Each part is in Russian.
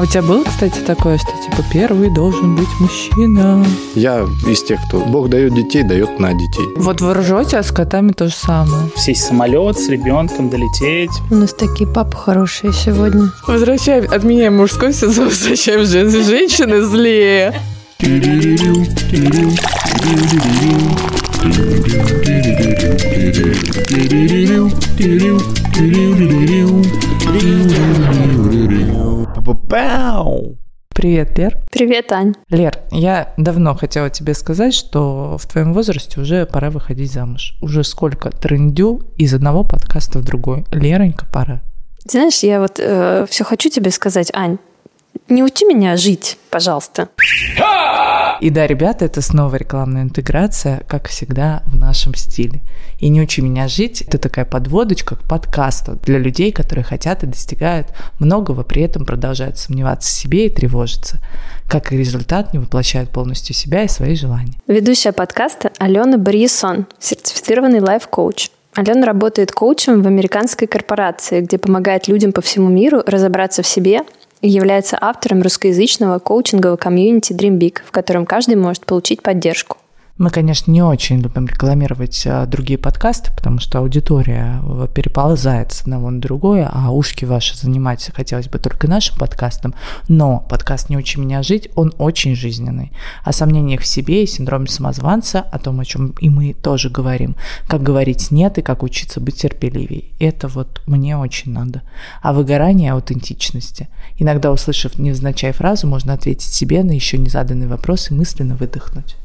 А у тебя было, кстати, такое, что типа первый должен быть мужчина? Я из тех, кто Бог дает детей, дает на детей. Вот вы ржете, а с котами то же самое. Сесть в самолет с ребенком, долететь. У нас такие папы хорошие сегодня. Возвращаем, отменяем мужской сезон, возвращаем жен- женщины злее. Пау! Привет, Лер. Привет, Ань. Лер, я давно хотела тебе сказать, что в твоем возрасте уже пора выходить замуж. Уже сколько трендю из одного подкаста в другой. Леронька, пора. Знаешь, я вот все хочу тебе сказать, Ань, не учи меня жить, пожалуйста. И да, ребята, это снова рекламная интеграция, как всегда, в нашем стиле. И не учи меня жить, это такая подводочка к подкасту для людей, которые хотят и достигают многого, при этом продолжают сомневаться в себе и тревожиться. Как и результат, не воплощают полностью себя и свои желания. Ведущая подкаста Алена Барьесон, сертифицированный лайф-коуч. Алена работает коучем в американской корпорации, где помогает людям по всему миру разобраться в себе является автором русскоязычного коучингового комьюнити Dream Big, в котором каждый может получить поддержку. Мы, конечно, не очень любим рекламировать а, другие подкасты, потому что аудитория э, переползает с одного на другое, а ушки ваши занимать хотелось бы только нашим подкастом. Но подкаст «Не учи меня жить», он очень жизненный. О сомнениях в себе и синдроме самозванца, о том, о чем и мы тоже говорим. Как говорить «нет» и как учиться быть терпеливее. Это вот мне очень надо. О выгорании аутентичности. Иногда, услышав невзначай фразу, можно ответить себе на еще не заданный вопрос и мысленно выдохнуть.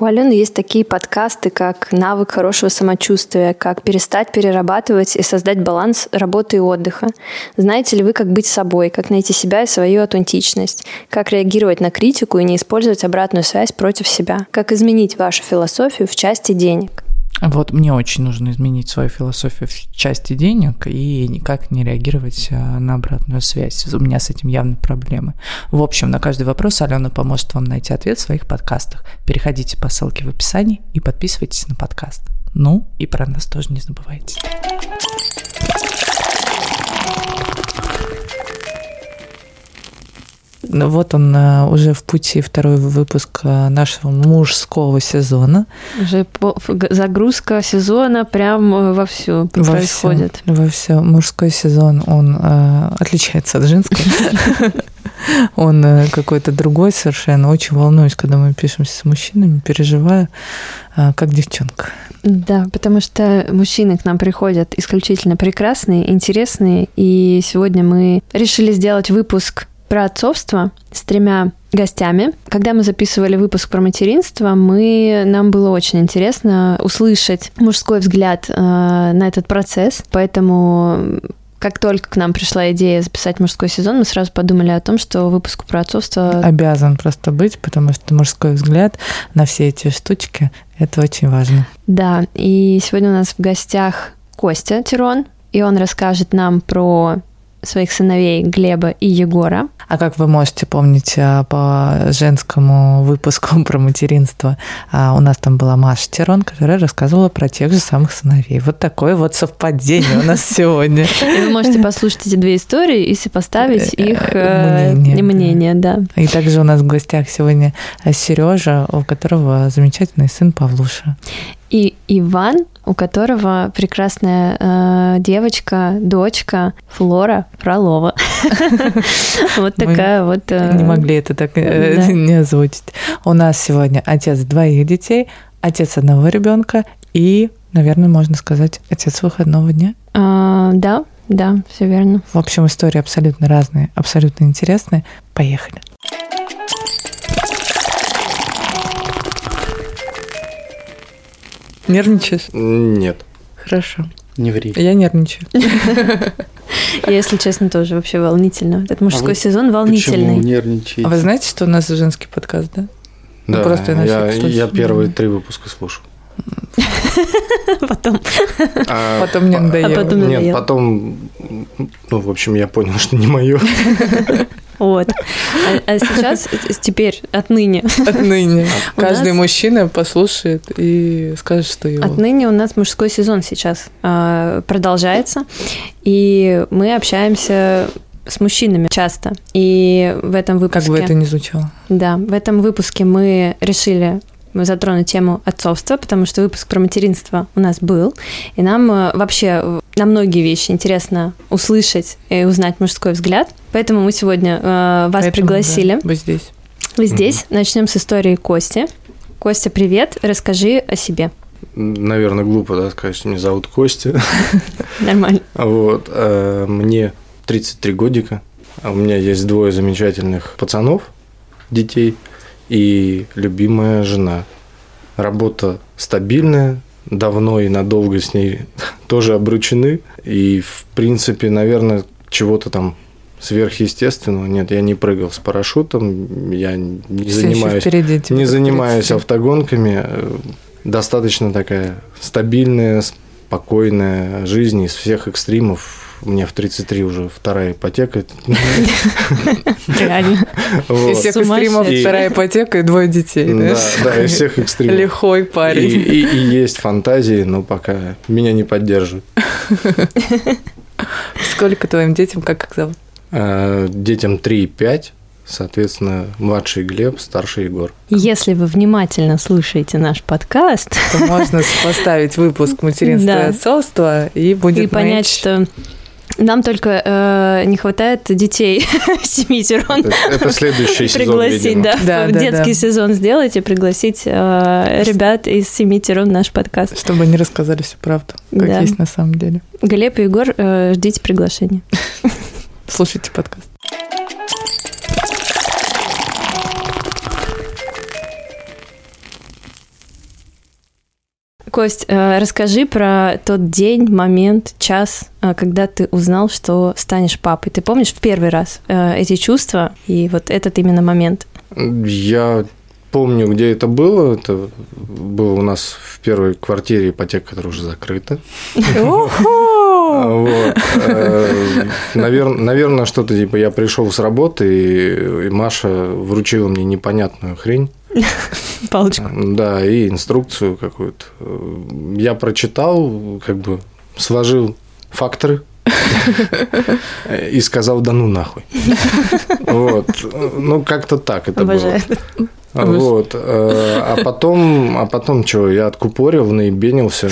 У Алены есть такие подкасты, как «Навык хорошего самочувствия», как «Перестать перерабатывать и создать баланс работы и отдыха». Знаете ли вы, как быть собой, как найти себя и свою аутентичность, как реагировать на критику и не использовать обратную связь против себя, как изменить вашу философию в части денег. Вот мне очень нужно изменить свою философию в части денег и никак не реагировать а, на обратную связь. У меня с этим явно проблемы. В общем, на каждый вопрос Алена поможет вам найти ответ в своих подкастах. Переходите по ссылке в описании и подписывайтесь на подкаст. Ну, и про нас тоже не забывайте. Вот он э, уже в пути второй выпуск э, нашего мужского сезона. Уже загрузка сезона прям э, Во происходит. Все, во все. Мужской сезон, он отличается от женского. Он какой-то другой совершенно. Очень волнуюсь, когда мы пишемся с мужчинами, переживаю, как девчонка. Да, потому что мужчины к нам приходят исключительно прекрасные, интересные. И сегодня мы решили сделать выпуск про отцовство с тремя гостями. Когда мы записывали выпуск про материнство, мы, нам было очень интересно услышать мужской взгляд э, на этот процесс, поэтому как только к нам пришла идея записать мужской сезон, мы сразу подумали о том, что выпуск про отцовство... Обязан просто быть, потому что мужской взгляд на все эти штучки – это очень важно. Да, и сегодня у нас в гостях Костя Тирон, и он расскажет нам про своих сыновей Глеба и Егора. А как вы можете помнить а, по женскому выпуску про материнство, а, у нас там была Маша Тирон, которая рассказывала про тех же самых сыновей. Вот такое вот совпадение у нас сегодня. И вы можете послушать эти две истории и сопоставить их э, мнение, да. И также у нас в гостях сегодня Сережа, у которого замечательный сын Павлуша. И Иван, у которого прекрасная э, девочка, дочка Флора Фролова. Вот такая вот... э, Не могли это так э, не озвучить. У нас сегодня отец двоих детей, отец одного ребенка и, наверное, можно сказать, отец выходного дня. а, Да, да, все верно. В общем, истории абсолютно разные, абсолютно интересные. Поехали. Нервничаешь? Нет. Хорошо. Не ври. Я нервничаю. Я, если честно, тоже вообще волнительно. Этот мужской вы сезон Почему волнительный. нервничаете? А вы знаете, что у нас женский подкаст, да? Да, Ну, просто на я, я первые три выпуска слушал. Потом. А, Потом мне надоело. потом Нет, надоело. потом, ну, в общем, я понял, что не мое. Вот. А, а сейчас, теперь, отныне, Отныне. Каждый нас- мужчина послушает и скажет, что его. отныне у нас мужской сезон сейчас а, продолжается, и мы общаемся с мужчинами часто. И в этом выпуске... Как бы это ни звучало. Да, в этом выпуске мы решили затронуть тему отцовства, потому что выпуск про материнство у нас был, и нам э, вообще на многие вещи интересно услышать и узнать мужской взгляд. Поэтому мы сегодня э, вас Поэтому, пригласили. да, вы здесь. Вы здесь. Начнем с истории Кости. Костя, привет. Расскажи о себе. Наверное, глупо, да, сказать, что меня зовут Костя. Нормально. Вот. э, Мне 33 годика. а У меня есть двое замечательных пацанов, детей, и любимая жена. Работа стабильная, давно и надолго с ней тоже обручены. И, в принципе, наверное, чего-то там сверхъестественного. Нет, я не прыгал с парашютом, я не Всё ещё занимаюсь впереди не занимаюсь 30. автогонками. Достаточно такая стабильная, спокойная жизнь из всех экстримов. У меня в 33 уже вторая ипотека. Реально. Из всех экстримов вторая ипотека и двое детей. Да, из всех экстримов. Лихой парень. и- есть фантазии, но пока меня не поддерживают. Сколько твоим детям, как их зовут? А, Детям 3 и 5, соответственно, младший Глеб, старший Егор. Если вы внимательно слушаете наш подкаст То можно поставить выпуск материнства Да. и отцовства и будет и понять, что нам только э, не хватает детей семитерон. Это, это следующий сезон, Пригласить, да, Да, да, детский да. сезон сделать и пригласить э, ребят из семитерон в наш подкаст. Чтобы они рассказали всю правду, как Да. есть на самом деле. Глеб и Егор, э, ждите приглашения. Слушайте подкаст. Кость, э, расскажи про тот день, момент, час, э, когда ты узнал, что станешь папой. Ты помнишь в первый раз э, эти чувства и вот этот именно момент? Я помню, где это было. Это было у нас в первой квартире ипотека, которая уже закрыта. Наверное, что-то типа я пришел с работы, и Маша вручила мне непонятную хрень. Палочку. Да, и инструкцию какую-то. Я прочитал, как бы сложил факторы и сказал, да ну нахуй. Вот. Ну, как-то так это было. Вот. э, А потом, а потом что, я откупорил, наебенился,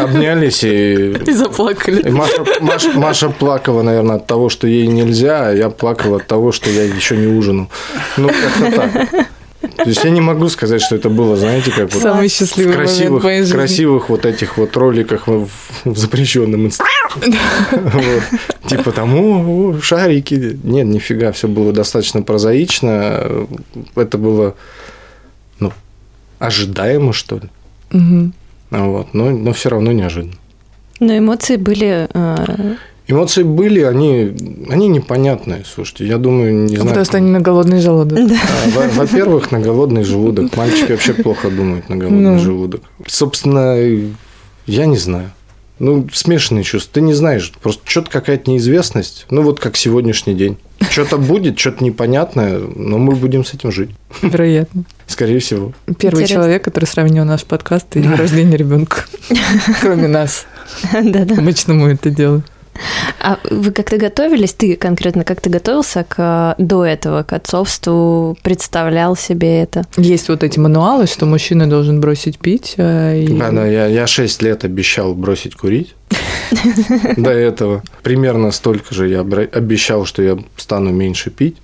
обнялись, и, И заплакали. и Маша, Маша, Маша плакала, наверное, от того, что ей нельзя, а я плакал от того, что я еще не ужинал. Ну, как-то так. То есть я не могу сказать, что это было, знаете, как вот Самый в счастливый момент красивых, моей в жизни. красивых вот этих вот роликах в, в запрещенном инстаграме. Вот. Типа там, о, о, шарики. Нет, нифига, все было достаточно прозаично. Это было, ну, ожидаемо, что ли. Мгм. Вот. Но, но все равно неожиданно. Но эмоции были... э, Эмоции были, они, они непонятные, слушайте. Я думаю, не знаю. Потому что они на голодный желудок. А, во- Во-первых, на голодный желудок. Мальчики вообще плохо думают на голодный Ну. желудок. Собственно, я не знаю. Ну, смешанные чувства. Ты не знаешь, просто что-то какая-то неизвестность. Ну, вот как сегодняшний день. Что-то будет, что-то непонятное, но мы будем с этим жить. Вероятно. Скорее всего. Первый Интересно. человек, который сравнил наш подкаст и день рождения ребенка. Кроме нас. Да-да. Обычно мы это делаем. А вы как-то готовились, ты конкретно как-то готовился к, до этого, к отцовству, представлял себе это? Есть вот эти мануалы, что мужчина должен бросить пить. а, и- Да, да, я, я 6 лет обещал бросить курить. До этого. Примерно столько же я обещал, что я стану меньше пить.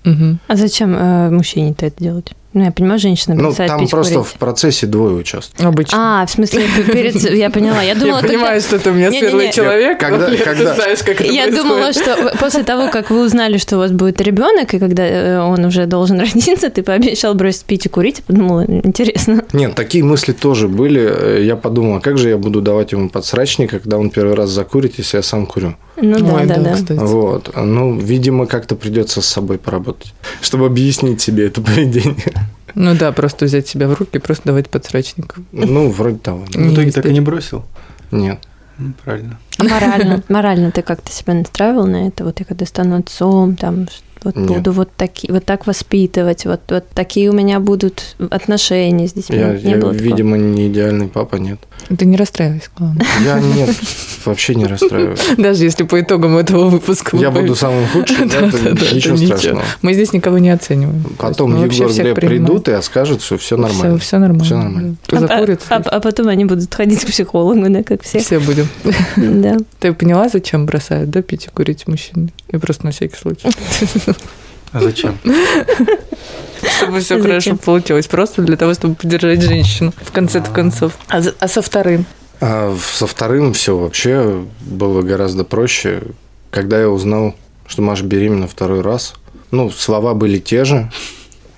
А зачем э, мужчине-то это делать? Ну, я понимаю, женщина Ну, там пить, просто курить. в процессе двое участвуют. Обычно. А, в смысле, перед... Я поняла. Я думала, Я понимаю, что ты у меня светлый человек. Когда- Ты знаешь, как это Я происходит. думала, что после того, как вы узнали, что у вас будет ребенок, и когда э, он уже должен родиться, ты пообещал бросить пить и курить, я подумала, интересно. Нет, такие мысли тоже были. Я подумал, а как же я буду давать ему подсрачник, когда он первый раз закурит, если я сам курю? Ну да, Ой, да, да. кстати. Вот. Ну, видимо, как-то придется с собой поработать, чтобы объяснить себе это поведение. Ну да, просто взять себя в руки и просто давать подсрачник. Ну, вроде того. В итоге так успеть. и не бросил. Нет. Ну, Правильно. А Морально, морально ты как-то себя настраивал на это? Вот я когда стану отцом, там, вот Нет. буду вот такие, вот так воспитывать, вот, вот такие у меня будут отношения с детьми. Я, Не я, было такого? видимо, не идеальный папа, нет. Ты не расстраивайся, главное. Я нет, вообще не расстраиваюсь. Даже если по итогам этого выпуска... Я буду самым худшим, ничего страшного. Мы здесь никого не оцениваем. Потом Егор Глеб придут и скажут, что все нормально. Все, нормально. Всё нормально. А- а, а потом они будут ходить к психологу, да, как все. Все будем. Да. Ты поняла, зачем бросают, да, пить и курить мужчины? И просто на всякий случай. А зачем? Чтобы все Зачем? хорошо получилось. Просто для того, чтобы поддержать женщину. В конце-то концов. А, а со вторым? А со вторым все вообще было гораздо проще. Когда я узнал, что Маша беременна второй раз, ну, слова были те же,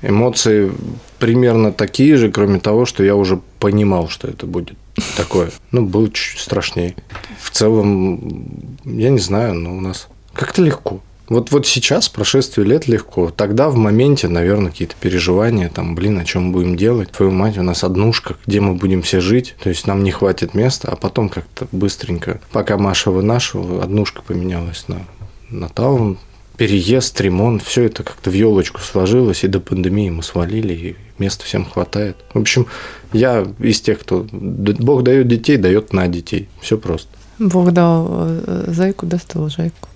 эмоции примерно такие же, кроме того, что я уже понимал, что это будет такое. Ну, было чуть страшнее. В целом, я не знаю, но у нас как-то легко. Вот, вот сейчас, прошествие лет легко. Тогда в моменте, наверное, какие-то переживания, там, блин, о чем мы будем делать? Твою мать, у нас однушка, где мы будем все жить? То есть нам не хватит места, а потом как-то быстренько, пока Маша вынашивала, однушка поменялась на, на таун, переезд, ремонт, все это как-то в елочку сложилось, и до пандемии мы свалили, и места всем хватает. В общем, я из тех, кто... Бог дает детей, дает на детей. Все просто. Бог дал э, зайку, достал жайку.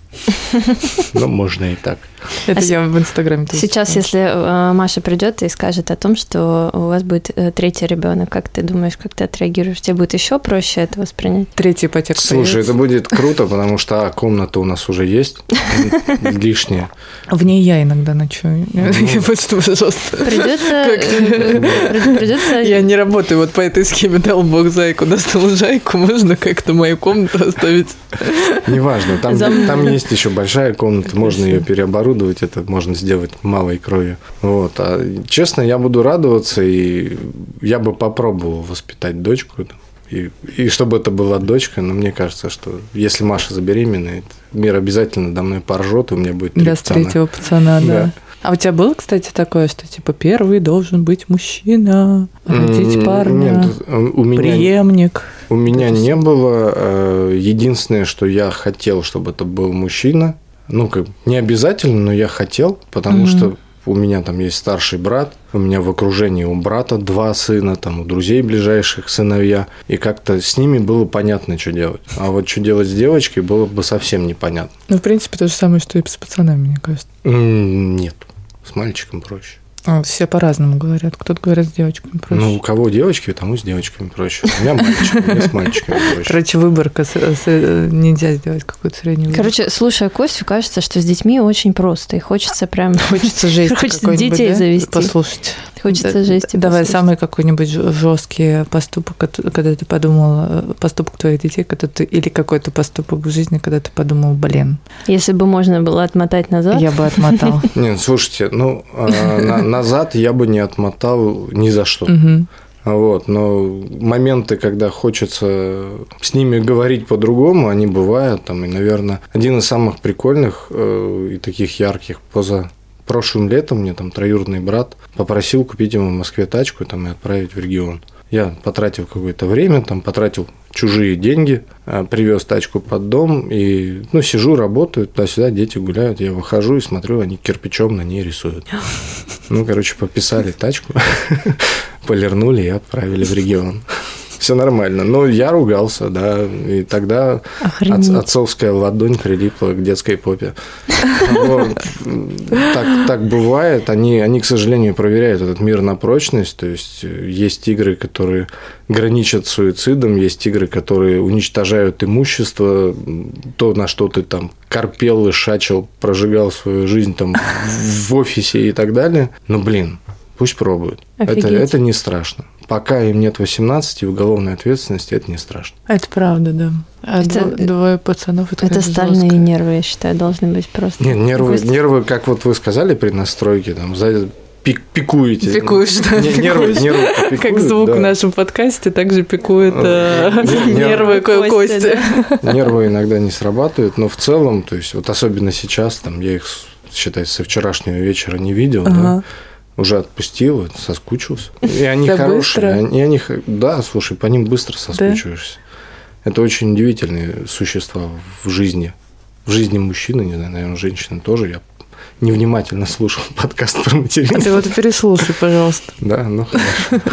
Ну, можно и так. Это с- я в Инстаграме тоже Сейчас, если э, Маша придет и скажет о том, что у вас будет э, третий ребенок, как ты думаешь, как ты отреагируешь? Тебе будет еще проще это воспринять? Третья ипотека Слушай, это будет круто, потому что а, комната у нас уже есть лишняя. В ней я иногда ночую. Пожалуйста. Придется, Я не работаю вот по этой схеме. Дал бог зайку, достал жайку. Можно как-то мою комнату оставить. Неважно, там, там есть еще большая комната, можно ее переоборудовать, это можно сделать малой кровью. Вот. А, честно, я буду радоваться, и я бы попробовал воспитать дочку. И, и чтобы это была дочка, но мне кажется, что если Маша забеременеет, мир обязательно надо мной поржет, и у меня будет три с пацана. третьего пацана, да. Да. А у тебя было, кстати, такое, что типа первый должен быть мужчина, родить парня, Нет, у меня преемник. У меня Это не было. э, Единственное, что я хотел, чтобы это был мужчина. Ну, как не обязательно, но я хотел, потому Мгм. что у меня там есть старший брат, у меня в окружении у брата два сына, там у друзей ближайших сыновья, и как-то с ними было понятно, что делать. А вот что делать с девочкой было бы совсем непонятно. Ну, в принципе, то же самое, что и с пацанами, мне кажется. Нет, с мальчиком проще. А, Все по-разному говорят. Кто-то говорит с девочками проще. Ну, у кого девочки, тому с девочками проще. У меня мальчик, мне с мальчиками проще. Короче, выборка. нельзя сделать какую-то среднюю выборку. Короче, слушая Костю, кажется, что с детьми очень просто, и хочется прям... Хочется жесть Хочется детей завести. Послушать. Хочется Да- жести Давай послушать. самый какой-нибудь жесткий поступок, когда ты подумал, э, поступок твоих детей, когда ты, или какой-то поступок в жизни, когда ты подумал, блин, Если бы можно было отмотать назад, я бы отмотал. Нет, слушайте, ну, а, на- назад я бы не отмотал ни за что. Вот, но моменты, когда хочется с ними говорить по-другому, они бывают. Там, и, наверное, один из самых прикольных э, и таких ярких поза прошлым летом мне там троюродный брат попросил купить ему в Москве тачку там, и отправить в регион. Я потратил какое-то время, там потратил чужие деньги, а, привез тачку под дом и, ну, сижу, работаю, туда-сюда, дети гуляют, я выхожу и смотрю, они кирпичом на ней рисуют. Ну, короче, пописали тачку, полирнули и отправили в регион. Все нормально. Но я ругался, да, и тогда от- отцовская ладонь прилипла к детской попе. Так, так бывает. Они, они, к сожалению, проверяют этот мир на прочность. То есть э, есть игры, которые граничат суицидом, есть игры, которые уничтожают имущество, то, на что ты там корпел и шачил, прожигал свою жизнь там в офисе и так далее. Но, блин, пусть пробуют. Это, это не страшно. Пока им нет 18 и уголовной ответственности, это не страшно. Это правда, да. А Это- дво- двое пацанов, это, Это стальные жестко. нервы, я считаю, должны быть просто. Нет, нервы, Костя- нервы, как вот вы сказали при настройке, там, за, пик- пикуете. Пикуешь, да, Не- Нервы, пикуешь. нервы Как попикуют, звук да. в нашем подкасте также пикует э, Не- не- нервы Ко- Кости. Нервы иногда не срабатывают, но в целом, то есть вот особенно сейчас, там, я их, считай, со вчерашнего вечера не видел, да. Уже отпустил, соскучился. И они Так хорошие. быстро? И они да, слушай, по ним быстро соскучиваешься. Это очень удивительные существа в жизни. В жизни мужчины, не знаю, наверное, женщины тоже. Я невнимательно слушал подкаст про А материнство. ты вот переслушай, пожалуйста. Да, ну хорошо.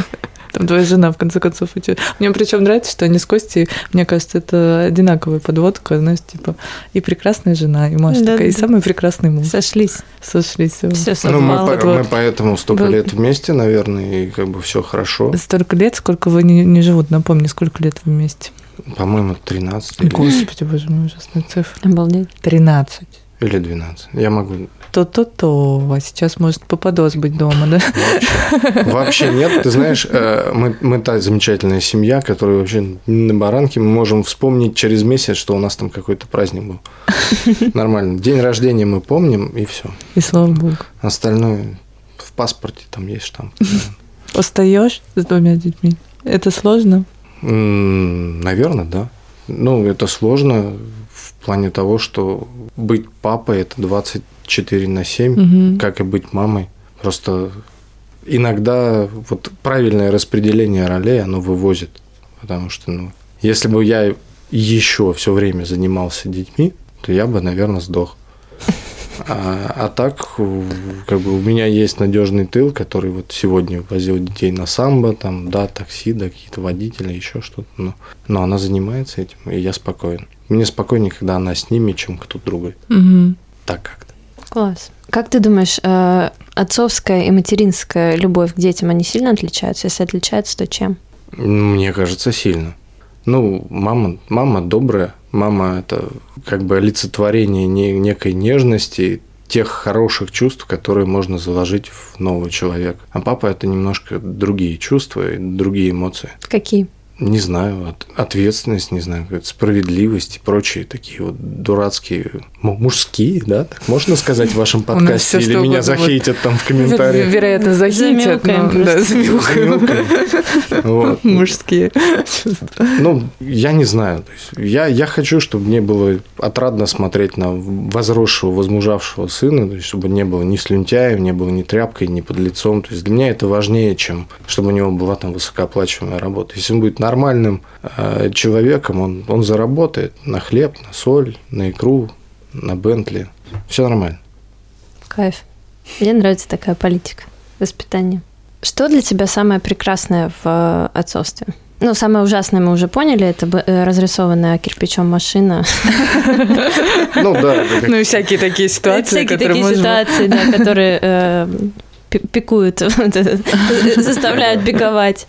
Там твоя жена, в конце концов, идет. Мне причем нравится, что они с Костей, мне кажется, это одинаковая подводка, знаешь, типа, и прекрасная жена, и Маша Да, такая, и да. самый прекрасный муж. Сошлись. Сошлись. Все Ну, мы, по- вот. мы поэтому столько Был- лет вместе, наверное, и как бы все хорошо. Столько лет, сколько вы не, не живут, напомни, сколько лет вы вместе. По-моему, 13 или, Господи, боже мой, ужасная цифра. Обалдеть. 13. Или 12. Я могу... То-то-то, а сейчас может попадос быть дома, да? Вообще, вообще нет. Ты знаешь, э, мы, мы та замечательная семья, которая вообще на баранке. Мы можем вспомнить через месяц, что у нас там какой-то праздник был. Нормально. День рождения мы помним, и все. И слава богу. Остальное в паспорте там есть штамп. Устаешь с двумя детьми? Это сложно? Наверное, да. Ну, это сложно в плане того, что быть папой – это 24 на 7, Мгм. как и быть мамой. Просто иногда вот правильное распределение ролей, оно вывозит. Потому что, ну, если бы я еще все время занимался детьми, то я бы, наверное, сдох. А, а так, как бы у меня есть надежный тыл, который вот сегодня возил детей на самбо, там, да, такси, да, какие-то водители, еще что-то. Но, но она занимается этим, и я спокоен. Мне спокойнее, когда она с ними, чем кто-то другой. Мгм. Так как-то. Класс. Как ты думаешь, э, отцовская и материнская любовь к детям, они сильно отличаются? Если отличаются, то чем? Мне кажется, сильно. Ну, мама, мама добрая, мама это как бы олицетворение не- некой нежности, тех хороших чувств, которые можно заложить в нового человека. А папа это немножко другие чувства и другие эмоции. Какие? Не знаю, от- ответственность, не знаю, справедливость и прочие такие вот дурацкие, мужские, да? Так можно сказать в вашем подкасте? Или меня угодно захейтят там в комментариях? Вероятно, захитят. Замяукаем но- Да, замяукаем. Вот. Мужские. Ну, я не знаю. Я, я хочу, чтобы мне было отрадно смотреть на возросшего, возмужавшего сына, то есть, чтобы не было ни слюнтяем, не было ни тряпкой, ни под лицом. То есть для меня это важнее, чем чтобы у него была там высокооплачиваемая работа. Если он будет нормальным э, человеком, он, он заработает на хлеб, на соль, на икру, на Бентли. Все нормально. Кайф. Мне нравится такая политика воспитания. Что для тебя самое прекрасное в э, отцовстве? Ну, самое ужасное мы уже поняли, это э, разрисованная кирпичом машина. Ну да, Ну и всякие такие ситуации, Всякие которые такие можно... ситуации, да, которые э, пи- пикуют, заставляют пиковать.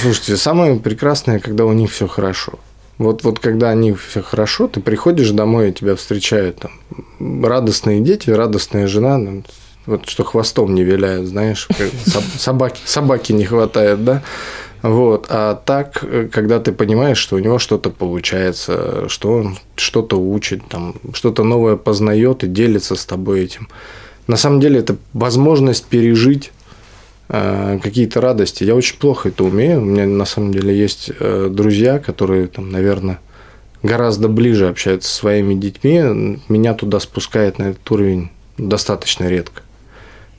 Слушайте, самое прекрасное, когда у них все хорошо. Вот, вот когда они все хорошо, ты приходишь домой, и тебя встречают там радостные дети, радостная жена, ну, вот что хвостом не виляют, знаешь, собаки, собаки не хватает, да? Вот. А так, э, когда ты понимаешь, что у него что-то получается, что он что-то учит, там, что-то новое познает и делится с тобой этим. На самом деле это возможность пережить какие-то радости. Я очень плохо это умею. У меня на самом деле есть э, друзья, которые там, наверное, гораздо ближе общаются со своими детьми. Меня туда спускает на этот уровень достаточно редко.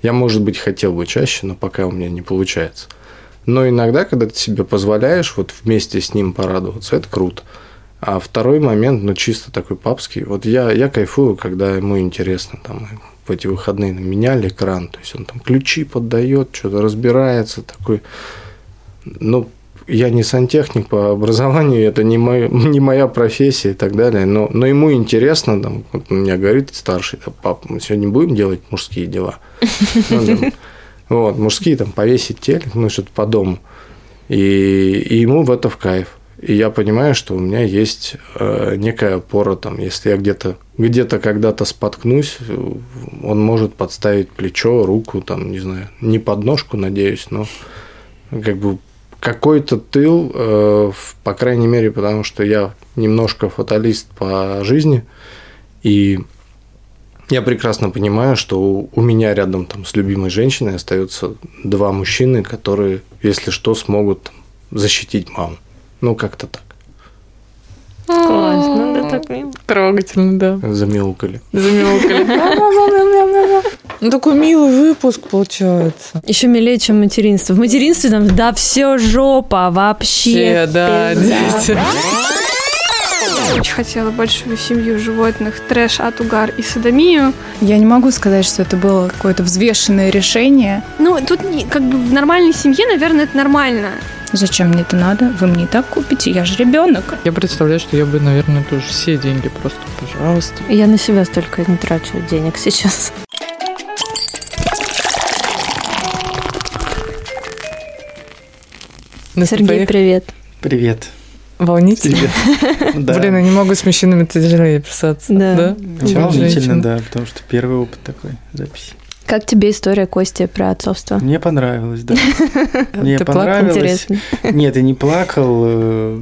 Я, может быть, хотел бы чаще, но пока у меня не получается. Но иногда, когда ты себе позволяешь вот вместе с ним порадоваться, это круто. А второй момент, ну, чисто такой папский. Вот я, я кайфую, когда ему интересно. Там, в эти выходные меняли экран. То есть, он там ключи поддает, что-то разбирается. Такой, ну, я не сантехник по образованию, это не, мой, не моя профессия и так далее, но, но ему интересно, там, вот он мне говорит старший, да, пап, мы сегодня будем делать мужские дела. Ну, вот, мужские, там, повесить телек, ну, что-то по дому. И, и ему в это в кайф. И я понимаю, что у меня есть э, некая опора, там, если я где-то где-то когда-то споткнусь, э, он может подставить плечо, руку, там, не знаю, не подножку, надеюсь, но как бы какой-то тыл, э, по крайней мере, потому что я немножко фаталист по жизни, и я прекрасно понимаю, что у, меня рядом там с любимой женщиной остаются два мужчины, которые, если что, смогут защитить маму. Ну, как-то так. Класс, ну да так мило. Трогательно, да. Замяукали. Замяукали. Ну, такой милый выпуск получается. Еще милее, чем материнство. В материнстве там, да, все жопа, вообще. Все, да, дети. очень хотела большую семью животных, трэш, ад, угар и садомию. Я не могу сказать, что это было какое-то взвешенное решение. Ну, тут как бы в нормальной семье, наверное, это нормально. Зачем мне это надо? Вы мне и так купите, я же ребенок. Я представляю, что я бы, наверное, тоже все деньги просто, пожалуйста. Я на себя столько не трачу денег сейчас. Сергей, привет. Привет. Волнительно? Да. Блин, я не могу с мужчинами тяжелее писаться. Да. Волнительно, Женщин. да, потому что первый опыт такой записи. Как тебе история Кости про отцовство? Мне понравилось, да. Мне понравилось. Нет, я не плакал. э,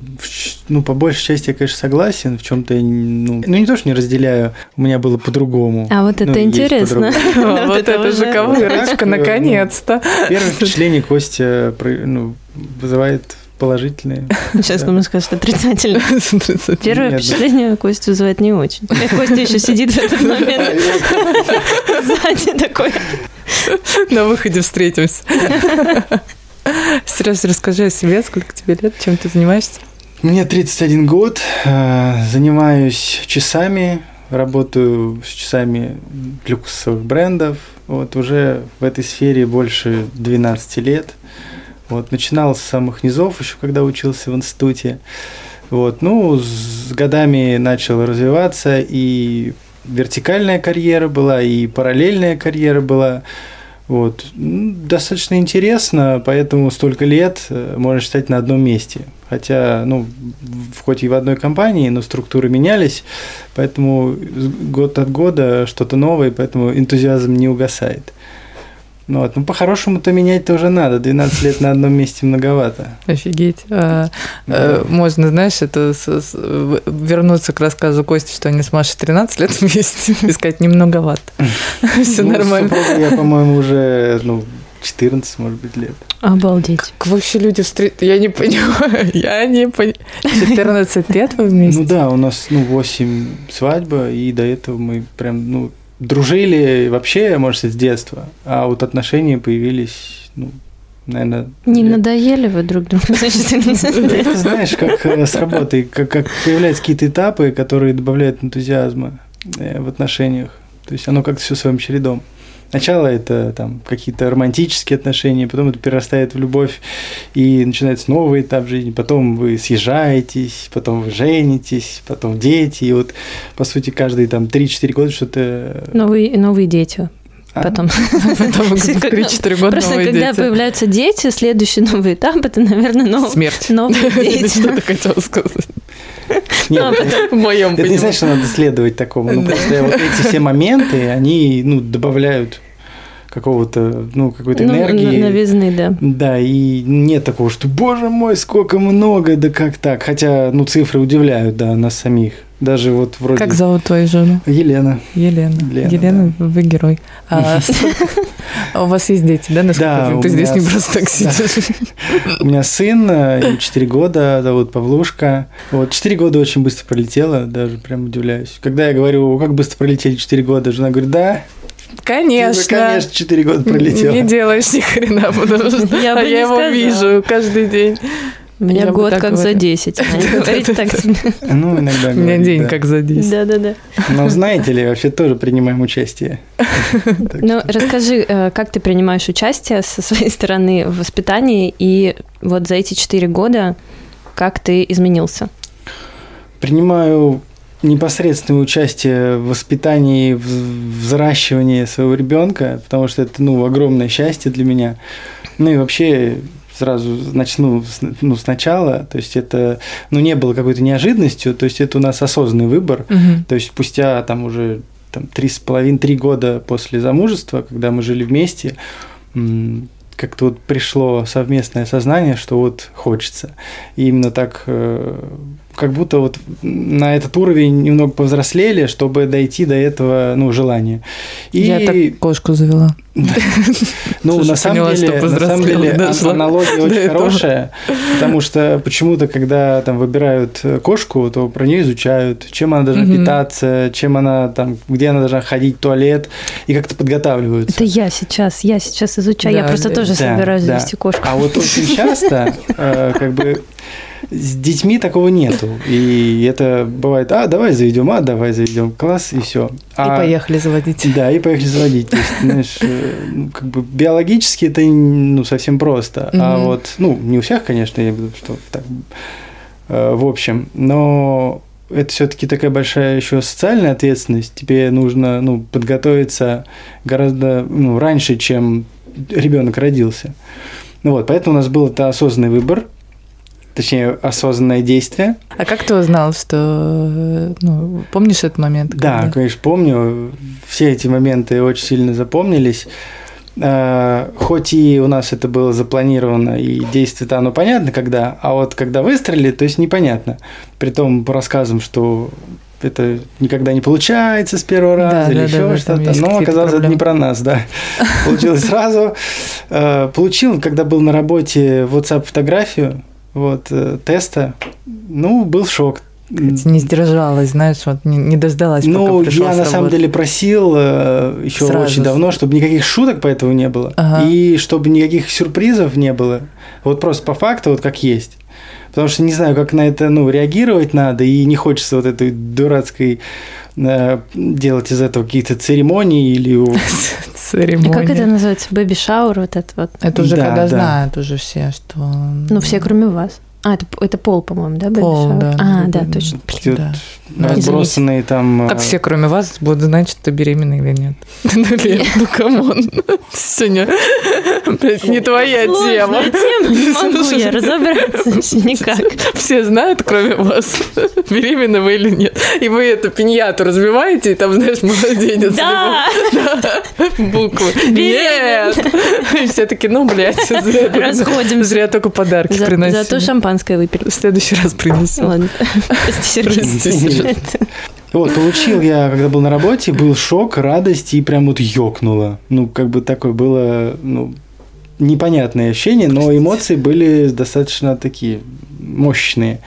Ну, по большей части я, конечно, согласен. В чем-то ну, ну, не то, что не разделяю, у меня было по-другому. А вот Ну, это есть интересно. Вот это же ковырочка, наконец-то. Первое впечатление Костя ну, вызывает положительные. Сейчас мы скажем, что отрицательно. Первое Нет, да. впечатление Костя вызывает не очень. И Костя еще сидит в этот момент сзади такой. На выходе встретимся. Сереж, расскажи о себе, сколько тебе лет, чем ты занимаешься? Мне 31 год, э, занимаюсь часами, работаю с часами люксовых брендов. Вот уже в этой сфере больше 12 лет. Вот, начинал с самых низов, еще когда учился в институте. Вот, ну, с годами начал развиваться, и вертикальная карьера была, и параллельная карьера была. Вот. Ну, Достаточно интересно, поэтому столько лет э, можно считать на одном месте. Хотя, ну, хоть и в одной компании, но структуры менялись, поэтому год от года что-то новое, поэтому энтузиазм не угасает. Ну, вот. ну по-хорошему-то менять-то уже надо. 12 лет на одном месте многовато. Офигеть. А, э, Можно, знаешь, это с- с- в- вернуться к рассказу Кости, что они с Машей 13 лет вместе, и сказать, немноговато. Все Ну, нормально. Я, по-моему, уже, ну, 14, может быть, лет. Обалдеть. Как вообще люди встретят? Я не понимаю. Я не понимаю. 14 лет вы вместе? Ну да, у нас, ну, 8 свадьба, и до этого мы прям, ну, дружили вообще, может, с детства, а вот отношения появились, ну, наверное... Не надоели вы друг другу за 14 лет? Это знаешь, как э, с работой, как, как появляются какие-то этапы, которые добавляют энтузиазма э, в отношениях. То есть оно как-то все своим чередом. Сначала это там какие-то романтические отношения, потом это перерастает в любовь, и начинается новый этап жизни. Потом вы съезжаетесь, потом вы женитесь, потом дети. И вот, по сути, каждые там 3-4 года что-то... Новые, новые дети. А? Потом. Потом в 3-4 года Просто новые когда дети. появляются дети, следующий новый этап это, наверное, Смерть. новые дети. Что ты хотела сказать? Нет, В моем Это не значит, что надо следовать такому. Ну, просто вот эти все моменты, они, ну, добавляют какого-то, ну, какой-то Ну, энергии. новизны, да. Да, и нет такого, что, боже мой, сколько много, да как так? Хотя, ну, цифры удивляют, да, нас самих. Даже вот вроде... Как зовут твою жену? Елена. Елена. Лена, Елена, вы герой. А а у вас есть дети, да, насколько Да, Ты здесь меня не просто так да. сидишь. У меня сын, э, ему 4 года, зовут Павлушка. Вот, 4 года очень быстро пролетело, даже прям удивляюсь. Когда я говорю, как быстро пролетели 4 года, жена говорит, да, Конечно. конечно, 4 года пролетело. Не делаешь ни хрена, потому что Я а его вижу каждый день. У меня Я год как за говорила. 10. Она не говорит так себе. Ну, иногда У меня день как за 10. Да-да-да. Но знаете ли, вообще тоже принимаем участие. Ну, расскажи, э, как ты принимаешь участие со своей стороны в воспитании, и вот за эти 4 года как ты изменился? принимаю непосредственное участие в воспитании, в взращивании своего ребенка, потому что это ну, огромное счастье для меня. Ну и вообще сразу начну с- ну, сначала, то есть это ну, не было какой-то неожиданностью, то есть это у нас осознанный выбор, Мгм. то есть спустя там уже там, три с половиной, три года после замужества, когда мы жили вместе, как-то вот пришло совместное сознание, что вот хочется. И именно так, э, как будто вот на этот уровень немного повзрослели, чтобы дойти до этого, ну, желания. И, Я так кошку завела. ну, на самом деле, на самом деле аналогия очень хорошая, потому что почему-то, когда там выбирают э, кошку, то про нее изучают, чем она должна питаться, чем она там, где она должна ходить в туалет, и как-то подготавливаются. Это я сейчас, я сейчас изучаю. я просто тоже собираюсь завести кошку. А вот очень часто, э, как бы, с детьми такого нету. И это бывает, а, давай заведем, а, давай заведем, класс, и все. И поехали заводить. Да, и поехали заводить. То есть, знаешь, э, ну, как бы биологически это ну, совсем просто. А Мгм. вот, ну, не у всех, конечно, я виду, что так, э, в общем, но это все-таки такая большая еще социальная ответственность. Тебе нужно ну, подготовиться гораздо ну, раньше, чем ребенок родился. Ну вот, поэтому у нас был это осознанный выбор, точнее, осознанное действие. А как ты узнал, что... Ну, помнишь этот момент? Да, когда- конечно, помню. Все эти моменты очень сильно запомнились. Э, Хоть и у нас это было запланировано, и действие-то оно понятно, когда, а вот когда выстрелили, то есть непонятно. Притом по рассказам, что это никогда не получается с первого Да, раза или да, еще да, что-то. Но оказалось, это не проблемы. про нас, да. Получилось сразу. Э, Получил, когда был на работе WhatsApp фотографию вот, э, теста. Ну, был шок. Не сдержалась, знаешь, вот не, не дождалась, Ну, пока я на самом деле просил э, еще Сразу. очень давно, чтобы никаких шуток по этому не было. Ага. И чтобы никаких сюрпризов не было. Вот просто по факту, вот как есть. Потому что не знаю, как на это ну, реагировать надо, и не хочется вот этой дурацкой делать из этого какие-то церемонии или у- И Церемония. как это называется? Baby shower вот это вот? Это уже Да, когда да. знают уже все, что... Ну, все, кроме вас. А, это, это пол, по-моему, да, Пол, да. А, да, Baby- точно. эти вот Да. разбросанные там... Как э, все, кроме вас, будут знать, что ты беременна или нет. Ну, Лен, ну, come on. Сегодня, блядь, не твоя тема. Тема, не могу я разобраться никак. Все знают, кроме вас, беременна вы или нет. И вы эту пиньяту разбиваете, и там, знаешь, младенец. Да, Да, буквы. Нет. И все таки ну, блядь, зря, только подарки приносили. Зато шампанское выпили. В следующий раз принесем. Ладно, прости. Вот, получил я, когда был на работе, был шок, радость и прям вот ёкнуло. Ну, как бы такое было, ну, непонятное ощущение, но эмоции были достаточно такие мощные.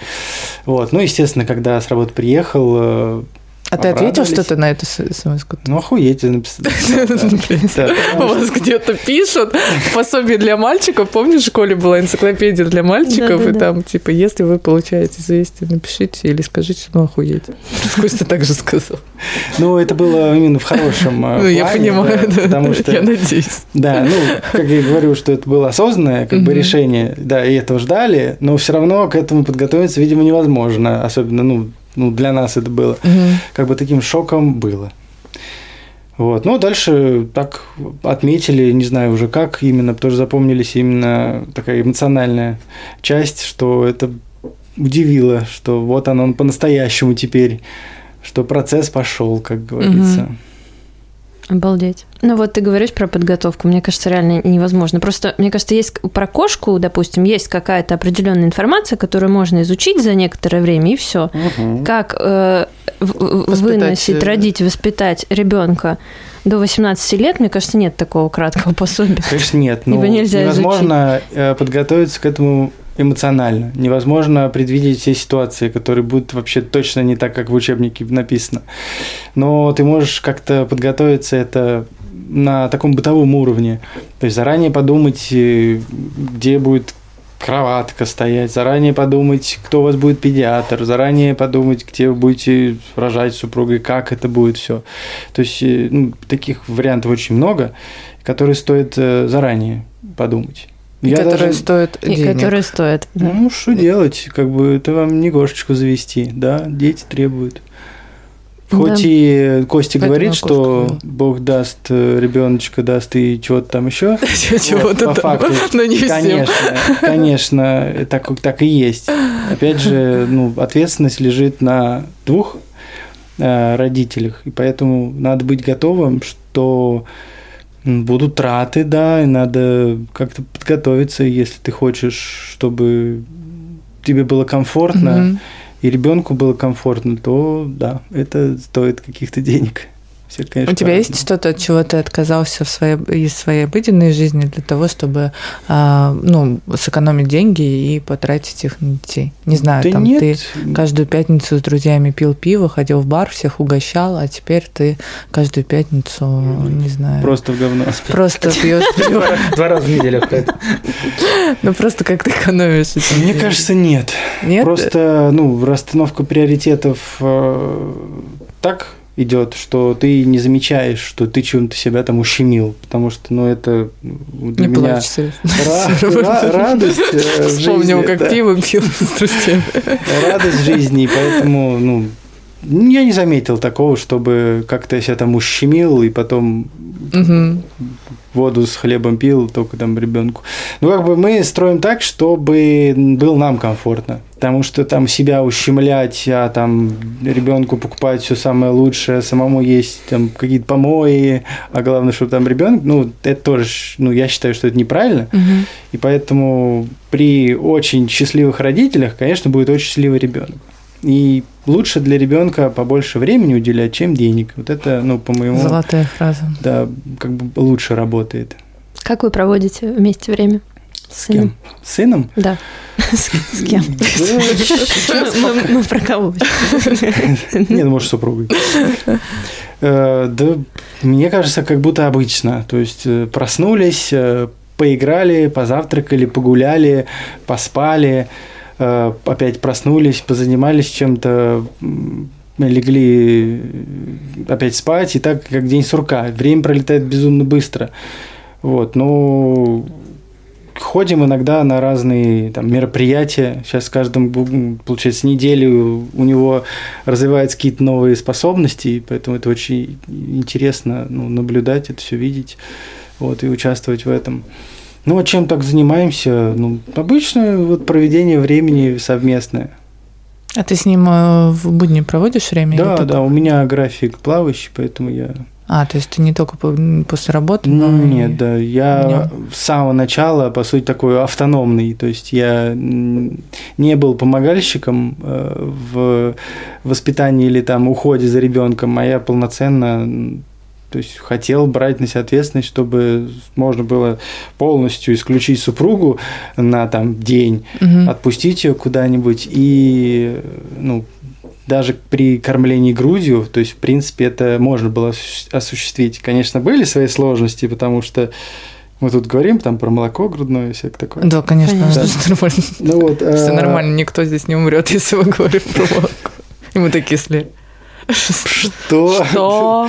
Вот, ну, естественно, когда с работы приехал, э, А ты ответил что-то на эту смс ну, охуеть, я написал. У вас где-то пишут пособие для мальчиков. Помнишь, в школе была энциклопедия для мальчиков, и там, типа, если вы получаете известие, напишите или скажите, ну, охуеть. Костя так же сказал. Ну, это было именно в хорошем э, Ну, я понимаю, да, потому что... Я надеюсь. Да, ну, как я и говорю, что это было осознанное как бы решение, да, и этого ждали, но все равно к этому подготовиться, видимо, невозможно, особенно, ну, ну, для нас это было, как бы таким шоком было. Вот, ну, дальше так отметили, не знаю уже как именно, тоже запомнились именно такая эмоциональная часть, что это удивило, что вот он, он по-настоящему теперь, что процесс пошел, как говорится. Обалдеть. Ну вот ты говоришь про подготовку, мне кажется, реально невозможно. Просто, мне кажется, есть про кошку, допустим, есть какая-то определенная информация, которую можно изучить за некоторое время, и все. Мгм. Как э, Воспитать, выносить, э, родить, воспитать ребенка до 18 лет, мне кажется, нет такого краткого пособия. Конечно, нет. Но Его нельзя невозможно э, подготовиться к этому эмоционально. Невозможно предвидеть все ситуации, которые будут вообще точно не так, как в учебнике написано. Но ты можешь как-то подготовиться это на таком бытовом уровне. То есть заранее подумать, э, где будет кроватка стоять, заранее подумать, кто у вас будет педиатр, заранее подумать, где вы будете рожать с супругой, как это будет все. То есть э, ну, таких вариантов очень много, которые стоит э, заранее подумать. И Я которые даже- стоят И денег. которые стоят. да. Ну, что делать? Как бы это вам не кошечку завести, да? Дети требуют. Хоть Да. и Костя Поэтому говорит, что кошку Бог даст, ребеночка даст и чего-то там еще. Чего-то по там, факту. но не всем. Конечно, конечно, так, так и есть. Опять же, ну, ответственность лежит на двух э, родителях, и поэтому надо быть готовым, что будут траты, да, и надо как-то подготовиться, если ты хочешь, чтобы тебе было комфортно Мгм. и ребенку было комфортно, то да, это стоит каких-то денег. Все, конечно, У тебя есть по-разному. что-то, от чего ты отказался в своей, из своей обыденной жизни для того, чтобы а, ну, сэкономить деньги и потратить их на детей? Не знаю, Да там нет, ты каждую пятницу с друзьями пил пиво, ходил в бар, всех угощал, а теперь ты каждую пятницу, не знаю, просто в говно. просто пьешь пиво. Два раза в неделю. Ну просто как ты экономишь Мне кажется, нет. Нет? Просто, ну, расстановка приоритетов э, так идет, что ты не замечаешь, что ты чем-то себя там ущемил, потому что, ну, это ну, для Не меня плачь, Серёж. ра- ра- радость э, Вспомнил, как да. пиво пил с друзьями. радость жизни, и поэтому, ну, я не заметил такого, чтобы как-то я себя там ущемил и потом Мгм. Воду с хлебом пил только там ребенку. Ну, как бы мы строим так, чтобы был нам комфортно. Потому что там себя ущемлять, а там ребенку покупать все самое лучшее, самому есть там какие-то помои, а главное, чтобы там ребенок, ну, это тоже, ну, я считаю, что это неправильно. Мгм. И поэтому при очень счастливых родителях, конечно, будет очень счастливый ребенок. И лучше для ребенка побольше времени уделять, чем денег. Вот это, ну, по моему, Золотая фраза. да, как бы лучше работает. Как вы проводите вместе время? С С кем? С сыном? Да. С с кем? Мы- мы- про кого? Нет, ну, может, супругой. Э, Да, мне кажется, как будто обычно. То есть э, проснулись, э, поиграли, позавтракали, погуляли, поспали, опять проснулись, позанимались чем-то, легли э, опять спать, и так как день сурка. Время пролетает безумно быстро. Вот, ну, ходим иногда на разные там, мероприятия. Сейчас с каждым, получается, неделю у него развиваются какие-то новые способности, поэтому это очень интересно ну, наблюдать это все, видеть вот, и участвовать в этом. Ну, а чем так занимаемся? Ну, обычное вот проведение времени совместное. А ты с ним э, в будни проводишь время? Да, только- да, у меня график плавающий, поэтому я А, то есть ты не только по- после работы, Ну, но и- нет, да. Я днём. с самого начала, по сути, такой автономный. То есть я не был помогальщиком э, в воспитании или там уходе за ребенком, а я полноценно то есть хотел брать на себя ответственность, чтобы можно было полностью исключить супругу на там день, Мгм. отпустить ее куда-нибудь и ну даже при кормлении грудью, то есть, в принципе, это можно было осущ- осуществить. Конечно, были свои сложности, потому что мы тут говорим там про молоко грудное и всякое такое. Да, конечно, Конечно. всё нормально. Ну вот, Все а, нормально, никто здесь не умрет, если мы говорим про молоко. И мы такие сли. Что? Что?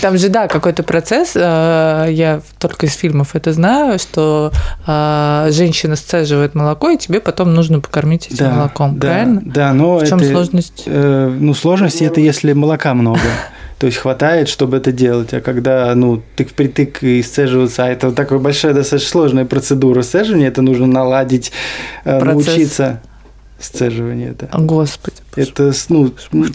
Там же, да, какой-то процесс, э, я только из фильмов это знаю, что э, женщина сцеживает молоко, и тебе потом нужно покормить этим Да, молоком, да, правильно? Да, но В чем это, сложность? э, ну, сложность это если молока много. То есть хватает, чтобы это делать. А когда, ну, тык впритык и сцеживаться, а это такая большая, достаточно сложная процедура сцеживания, это нужно наладить, Процесс. научиться сцеживание это. Господи. Это, ну, ну,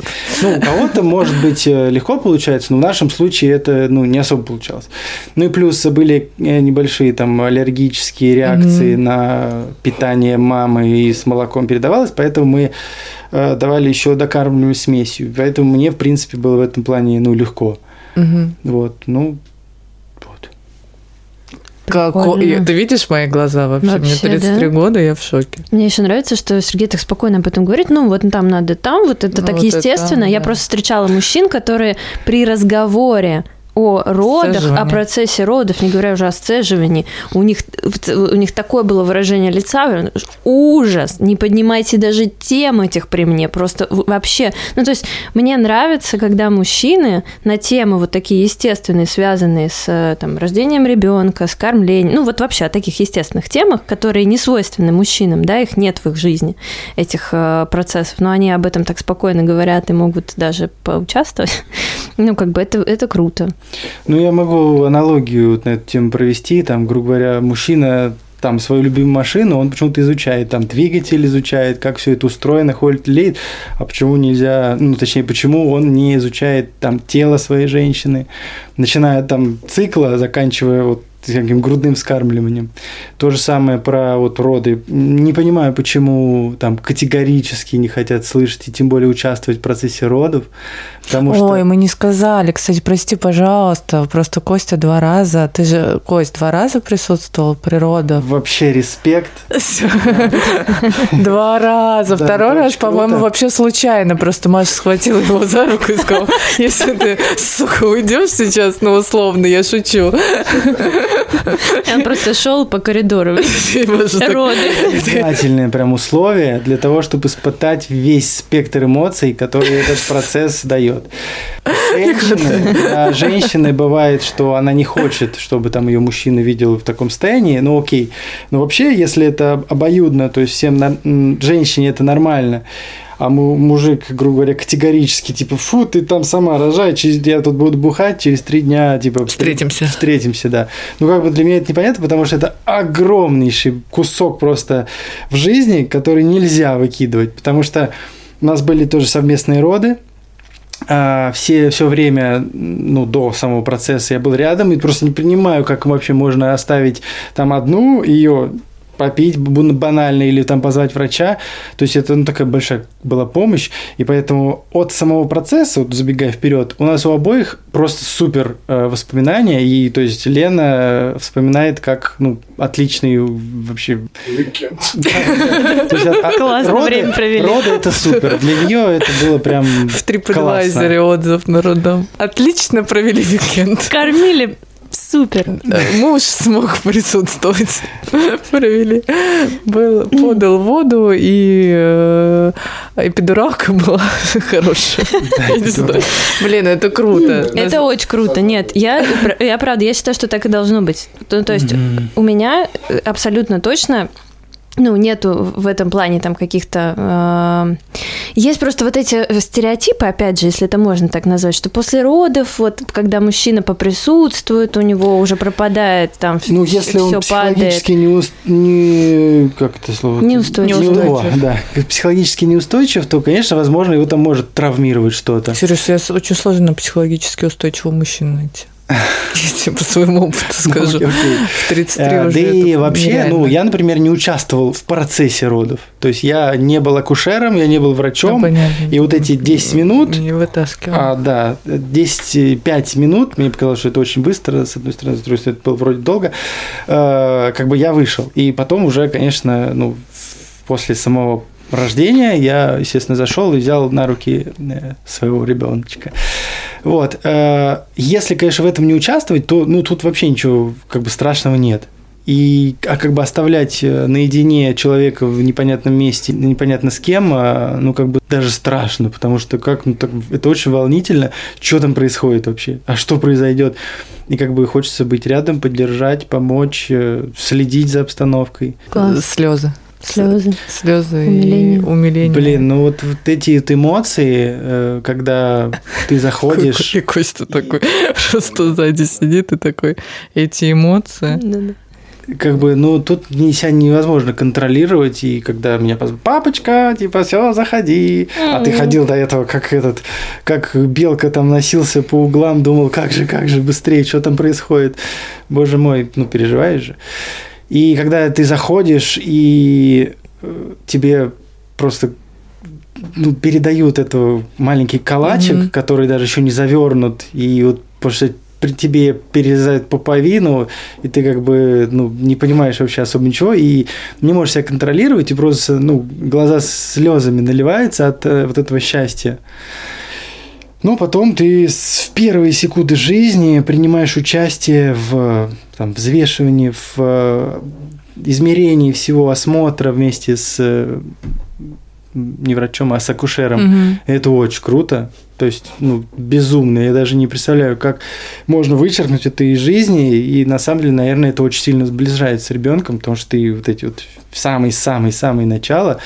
у кого-то, может быть, э, легко получается, но в нашем случае это, ну, не особо получалось. Ну и плюс были э, небольшие там аллергические реакции Мгм. на питание мамы и с молоком передавалось, поэтому мы э, давали еще докармливаемую смесью. Поэтому мне, в принципе, было в этом плане, ну, легко. Мгм. Вот, ну. Прикольно. Ты видишь мои глаза вообще? Мне Вообще, 33 да. года, я в шоке. Мне еще нравится, что Сергей так спокойно об этом говорит. Ну, вот там надо там, вот это Ну, так вот это естественно. Я да. просто встречала мужчин, которые при разговоре о родах, о процессе родов, не говоря уже о сцеживании, у них, у них такое было выражение лица, ужас, не поднимайте даже тем этих при мне, просто вообще. Ну, то есть мне нравится, когда мужчины на темы вот такие естественные, связанные с э, там, рождением ребенка, с кормлением, ну, вот вообще о таких естественных темах, которые не свойственны мужчинам, да, их нет в их жизни, этих э, процессов, но они об этом так спокойно говорят и могут даже поучаствовать. Ну, как бы это, это круто. Ну, я могу аналогию вот на эту тему провести. Там, грубо говоря, мужчина там свою любимую машину, он почему-то изучает, там двигатель изучает, как все это устроено, ходит, леет, а почему нельзя, ну, точнее, почему он не изучает там тело своей женщины, начиная там цикла, заканчивая вот таким грудным вскармливанием. То же самое про вот роды. Не понимаю, почему там категорически не хотят слышать и тем более участвовать в процессе родов. Потому что... Ой, мы не сказали. Кстати, прости, пожалуйста. Просто Костя два раза. Ты же, Кость, два раза присутствовал при родах. Вообще респект. Два раза. Второй раз, по-моему, вообще случайно. Просто Маша схватила его за руку и сказала, если ты, сука, уйдешь сейчас, ну, условно, я шучу. Он просто шел по коридору. Роды. Обязательное прям условие для того, чтобы испытать весь спектр эмоций, который этот процесс дает. Женщины, да, женщины бывает, что она не хочет, чтобы там ее мужчина видел в таком состоянии, ну окей. Но вообще, если это обоюдно, то есть всем на- женщине это нормально, а му- мужик, грубо говоря, категорически, типа, фу, ты там сама рожай, через, я тут буду бухать, через три дня, типа... Встретимся. Встретимся, да. Ну, как бы для меня это непонятно, потому что это огромнейший кусок просто в жизни, который нельзя выкидывать, потому что у нас были тоже совместные роды, а, все, все время, ну, до самого процесса я был рядом и просто не понимаю, как вообще можно оставить там одну ее попить банально или там позвать врача. То есть это ну, такая большая была помощь. И поэтому от самого процесса, вот забегая вперед, у нас у обоих просто супер э, воспоминания. И то есть Лена э, вспоминает как ну, отличный вообще... Классно время провели. Роды это супер. Для нее это было прям В TripAdvisor отзыв на роддом. Отлично провели уикенд. Кормили супер. Муж смог присутствовать. Провели. Был, подал воду, и эпидуралка была хорошая. Блин, это круто. Это очень круто. Нет, я, я правда, я считаю, что так и должно быть. То, то есть у меня э, абсолютно точно ну, нету в этом плане там каких-то... э, есть просто вот эти стереотипы, опять же, если это можно так назвать, что после родов, вот когда мужчина поприсутствует, у него уже пропадает там Ну, если он все падает. психологически не, ус- не... Как это слово? Неустойчив. Не- Неустойчив. о, да. Психологически неустойчив, то, конечно, возможно, его там может травмировать что-то. Сереж, я очень сложно психологически устойчивого мужчину найти. Я тебе по своему опыту скажу. Окей, окей. В 33 Э, уже Да и вообще, нереально. ну, я, например, не участвовал в процессе родов. То есть я не был акушером, я не был Ну, врачом. понятно. И вот эти 10 минут, Не вытаскивал. А, да, 10-5 минут, мне показалось, что это очень быстро, с одной стороны, с другой стороны, это было вроде долго, Э, как бы я вышел. И потом уже, конечно, ну, после самого рождения я, естественно, зашел и взял на руки э, своего ребеночка. Вот. э, Если, конечно, в этом не участвовать, то ну, тут вообще ничего как бы страшного нет. И а как бы оставлять э, наедине человека в непонятном месте, непонятно с кем, а, ну как бы даже страшно, потому что как ну, так, это очень волнительно, что там происходит вообще, а что произойдет. И как бы хочется быть рядом, поддержать, помочь, э, следить за обстановкой. Класс. Слезы. Слезы. Слезы Умиление. и умиление. Блин, ну вот, вот эти вот эмоции, э, когда ты заходишь, И Костя такой просто сзади сидит и такой, эти эмоции. Как бы, ну, тут себя невозможно контролировать, и когда меня позвали, папочка, типа, все, заходи, а ты ходил до этого, как этот, как белка там носился по углам, думал, как же, как же быстрее, что там происходит, боже мой, ну, переживаешь же. И когда ты заходишь, и э, тебе просто ну, передают эту маленький калачик, Мгм. который даже еще не завернут, и вот потому что при тебе перерезают пуповину, и ты как бы ну, не понимаешь вообще особо ничего, и не можешь себя контролировать, и просто ну, глаза слезами наливаются от э, вот этого счастья. Но потом ты в первые секунды жизни принимаешь участие в там, взвешивании, в э, измерении всего осмотра вместе с не врачом, а с акушером. Мгм. Это очень круто. То есть, ну, безумно. Я даже не представляю, как можно вычеркнуть это из жизни. И на самом деле, наверное, это очень сильно сближает с ребенком, потому что ты вот эти вот в самый-самый-самый начало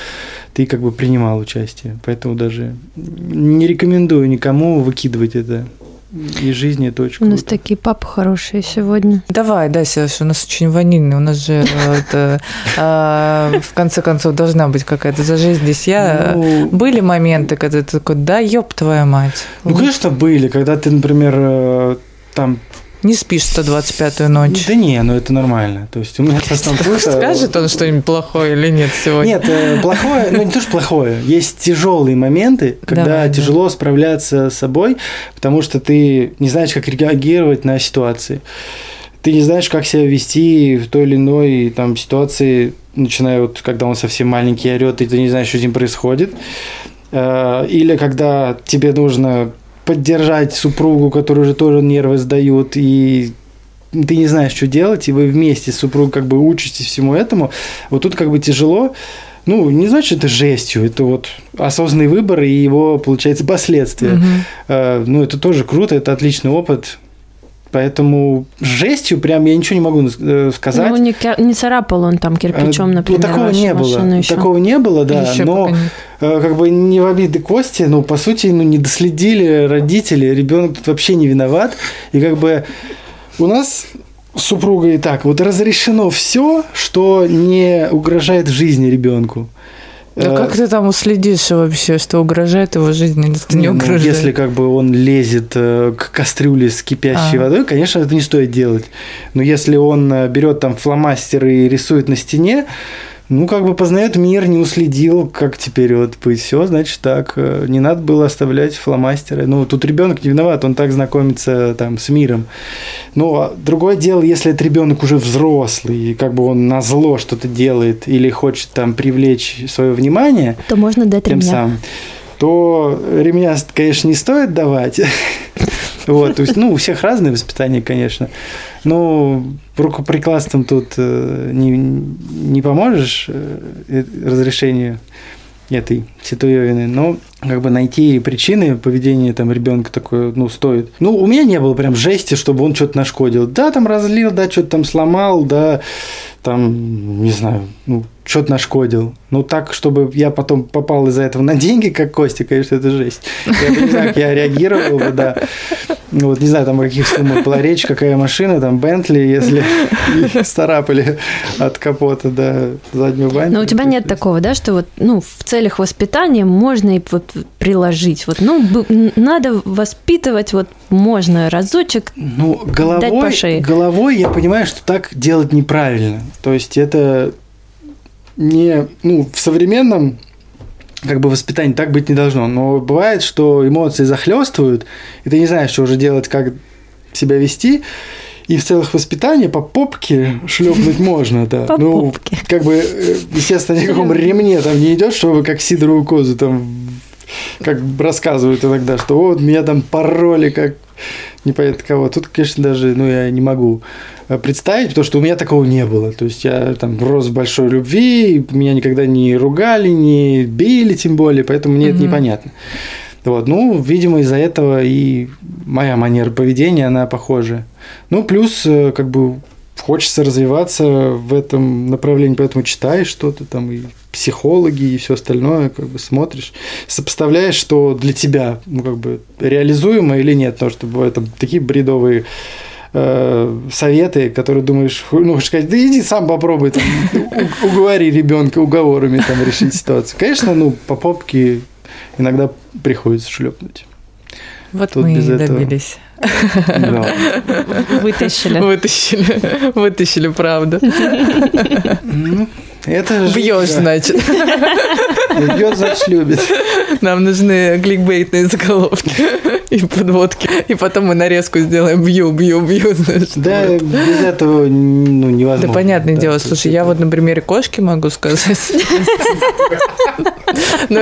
ты как бы принимал участие. Поэтому даже не рекомендую никому выкидывать это из жизни. Это очень У нас круто. такие папы хорошие сегодня. Давай, да, Сереж, у нас очень ванильный. У нас же э, это, э, в конце концов должна быть какая-то за жизнь здесь я. Ну, Были моменты, когда ты такой, да, ёб твою мать. Ну, конечно, были, когда ты, например, э, там Не спишь 125-ю ночь. Да не, ну это нормально. То есть у меня со сном плохо. Скажет он что-нибудь плохое или нет сегодня? Нет, э, плохое, ну не то, что плохое. Есть тяжелые моменты, когда Давай, да. тяжело справляться с собой, потому что ты не знаешь, как реагировать на ситуации. Ты не знаешь, как себя вести в той или иной там, ситуации, начиная вот, когда он совсем маленький орет, и ты не знаешь, что с ним происходит. Э, Или когда тебе нужно поддержать супругу, которую уже тоже нервы сдают, и ты не знаешь, что делать, и вы вместе с супругой как бы учитесь всему этому. Вот тут как бы тяжело. Ну, не значит, это жестью, это вот осознанный выбор и его, получается, последствия. Мгм. Э, Ну, это тоже круто, это отличный опыт. Поэтому жестью прям я ничего не могу э, сказать. Ну, не, не царапал он там кирпичом, Э, например, ну, такого вашу не было. еще. Такого не было, да. Ещё но э, как бы не в обиды Кости, но по сути, ну, не доследили родители, ребенок тут вообще не виноват. И как бы у нас с супругой так, вот разрешено все, что не угрожает жизни ребенку. Да Э, как ты там уследишь вообще, что угрожает его жизни, или что не Не, ну, угрожает? если как бы он лезет э, к кастрюле с кипящей А. водой, конечно, это не стоит делать. Но если он э, берет там фломастер и рисует на стене, ну, как бы познает мир, не уследил, как теперь вот быть. Все, значит, так. э, Не надо было оставлять фломастеры. Ну, тут ребенок не виноват, он так знакомится там с миром. Ну, а другое дело, если этот ребенок уже взрослый, и как бы он на зло что-то делает или хочет там привлечь свое внимание, То можно дать тем ремня. самым, то ремня, конечно, не стоит давать. Вот, то есть, ну, у всех разное воспитание, конечно. Но рукоприкладством тут э, не, не поможешь э, э, разрешению этой ситуевины, но как бы найти причины поведения там ребенка такое, ну, стоит. Ну, у меня не было прям жести, чтобы он что-то нашкодил. Да, там разлил, да, что-то там сломал, да, там, не знаю, ну, что-то нашкодил. Ну, так, чтобы я потом попал из-за этого на деньги, как Костя, конечно, это жесть. Я бы не знаю, как я реагировал бы, да. Ну, вот не знаю, там о каких суммах была речь, какая машина, там Бентли, если старапали от капота до заднего бампера. Но у тебя нет такого, да, что вот, ну, в целях воспитания можно и вот приложить. Вот, ну, надо воспитывать, вот можно разочек. Ну, Дать головой, по шее. головой я понимаю, что так делать неправильно. То есть это не, ну, в современном как бы воспитании так быть не должно. Но бывает, что эмоции захлестывают, и ты не знаешь, что уже делать, как себя вести. И в целых воспитания по попке шлепнуть можно, да. По ну, попке. как бы, э, естественно, ни о каком ремне там не идет, чтобы как сидоровую козу там как рассказывают иногда, что вот меня там пороли как непонятно кого. Тут, конечно, даже ну, я не могу э, представить, потому что у меня такого не было. То есть я там рос в большой любви, меня никогда не ругали, не били тем более, поэтому мне это Мгм. непонятно. Вот, ну, видимо, из-за этого и моя манера поведения, она похожа. Ну, плюс, э, как бы, хочется развиваться в этом направлении, поэтому читаешь что-то там, и психологи, и все остальное, как бы смотришь, сопоставляешь, что для тебя, ну, как бы, реализуемо или нет, потому что бывают там такие бредовые э, советы, которые думаешь, ну, хочешь сказать, да иди сам попробуй, там, уговори ребенка уговорами там решить ситуацию. Конечно, ну, по попке иногда приходится шлепнуть. Вот Тут мы и без этого. добились. Да. Вытащили. Вытащили, вытащили правду. Ну, Это же... Бьешь, значит. Бьет, значит, любит. Нам нужны кликбейтные заголовки и подводки. И потом мы нарезку сделаем бью, бью, бью. знаешь. Да, Вот. без этого ну, невозможно. Да, понятное Да, дело. Слушай, я вот на примере кошки могу сказать. Но,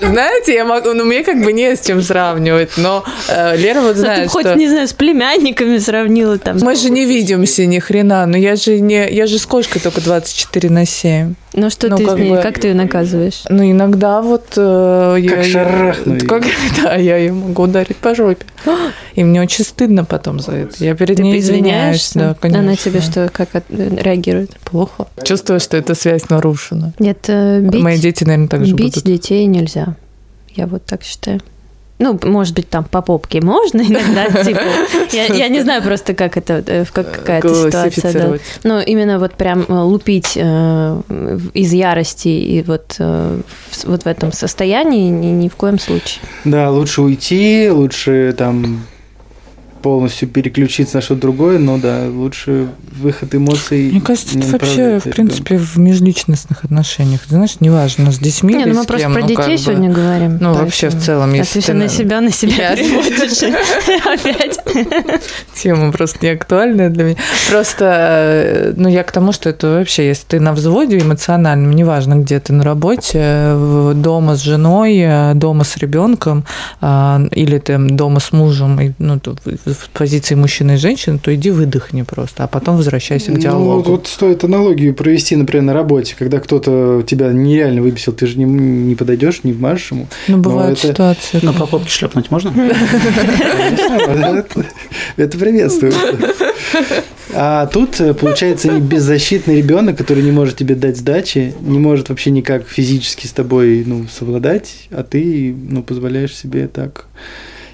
знаете, я могу, ну, мне как бы не с чем сравнивать, но э, Лера вот ты знает, хоть, что... не знаю, с племянниками сравнила там. Мы же не видимся ни хрена, но я же не, я же с кошкой только 24 на 7. Ну что Ну, ты как с ней, бы- как ты ее наказываешь? Ну, иногда вот... э, я, Как шарахну её. Как, да, я ее могу ударить по жопе. И мне очень стыдно потом за это. Я перед Ты ней извиняюсь. Да, конечно. Она тебе что, как от- реагирует? Плохо. Чувствую, что эта связь нарушена. Нет, э, бить, Мои дети, наверное, так же бить будут. детей нельзя. Я вот так считаю. Ну, может быть, там по попке можно иногда, типа. Я, я не знаю просто, как это, э, как, какая-то ситуация. Да. Но именно вот прям э, лупить э, из ярости и вот, э, в- вот в этом состоянии ни, ни в коем случае. Да, лучше уйти, лучше там полностью переключиться на что-то другое, но да, лучше выход эмоций. Мне кажется, это вообще, в принципе, в межличностных отношениях. Ты знаешь, неважно, с детьми Не, или ну мы с просто кем, про ну, детей бы. сегодня говорим. Ну, вообще, в целом, если ты на себя, на себя переводишь. Опять. Тема просто не актуальная для меня. Просто, э, ну, я к тому, что это вообще, если ты на взводе эмоциональном, неважно, где ты на работе, э, дома с женой, э, дома с ребенком, а, или ты дома с мужем, ну, то в позиции мужчины и женщины, то иди выдохни просто, а потом возвращайся к Ну, диалогу. вот, вот стоит аналогию провести, например, на работе, когда кто-то тебя нереально выбесил, ты же не, не подойдешь, не вмажешь ему. Ну, бывают это- ситуации. Ну, по попке шлепнуть можно? Это, приветствуется. А тут, э, получается, беззащитный ребенок, который не может тебе дать сдачи, не может вообще никак физически с тобой ну, совладать, а ты ну, позволяешь себе так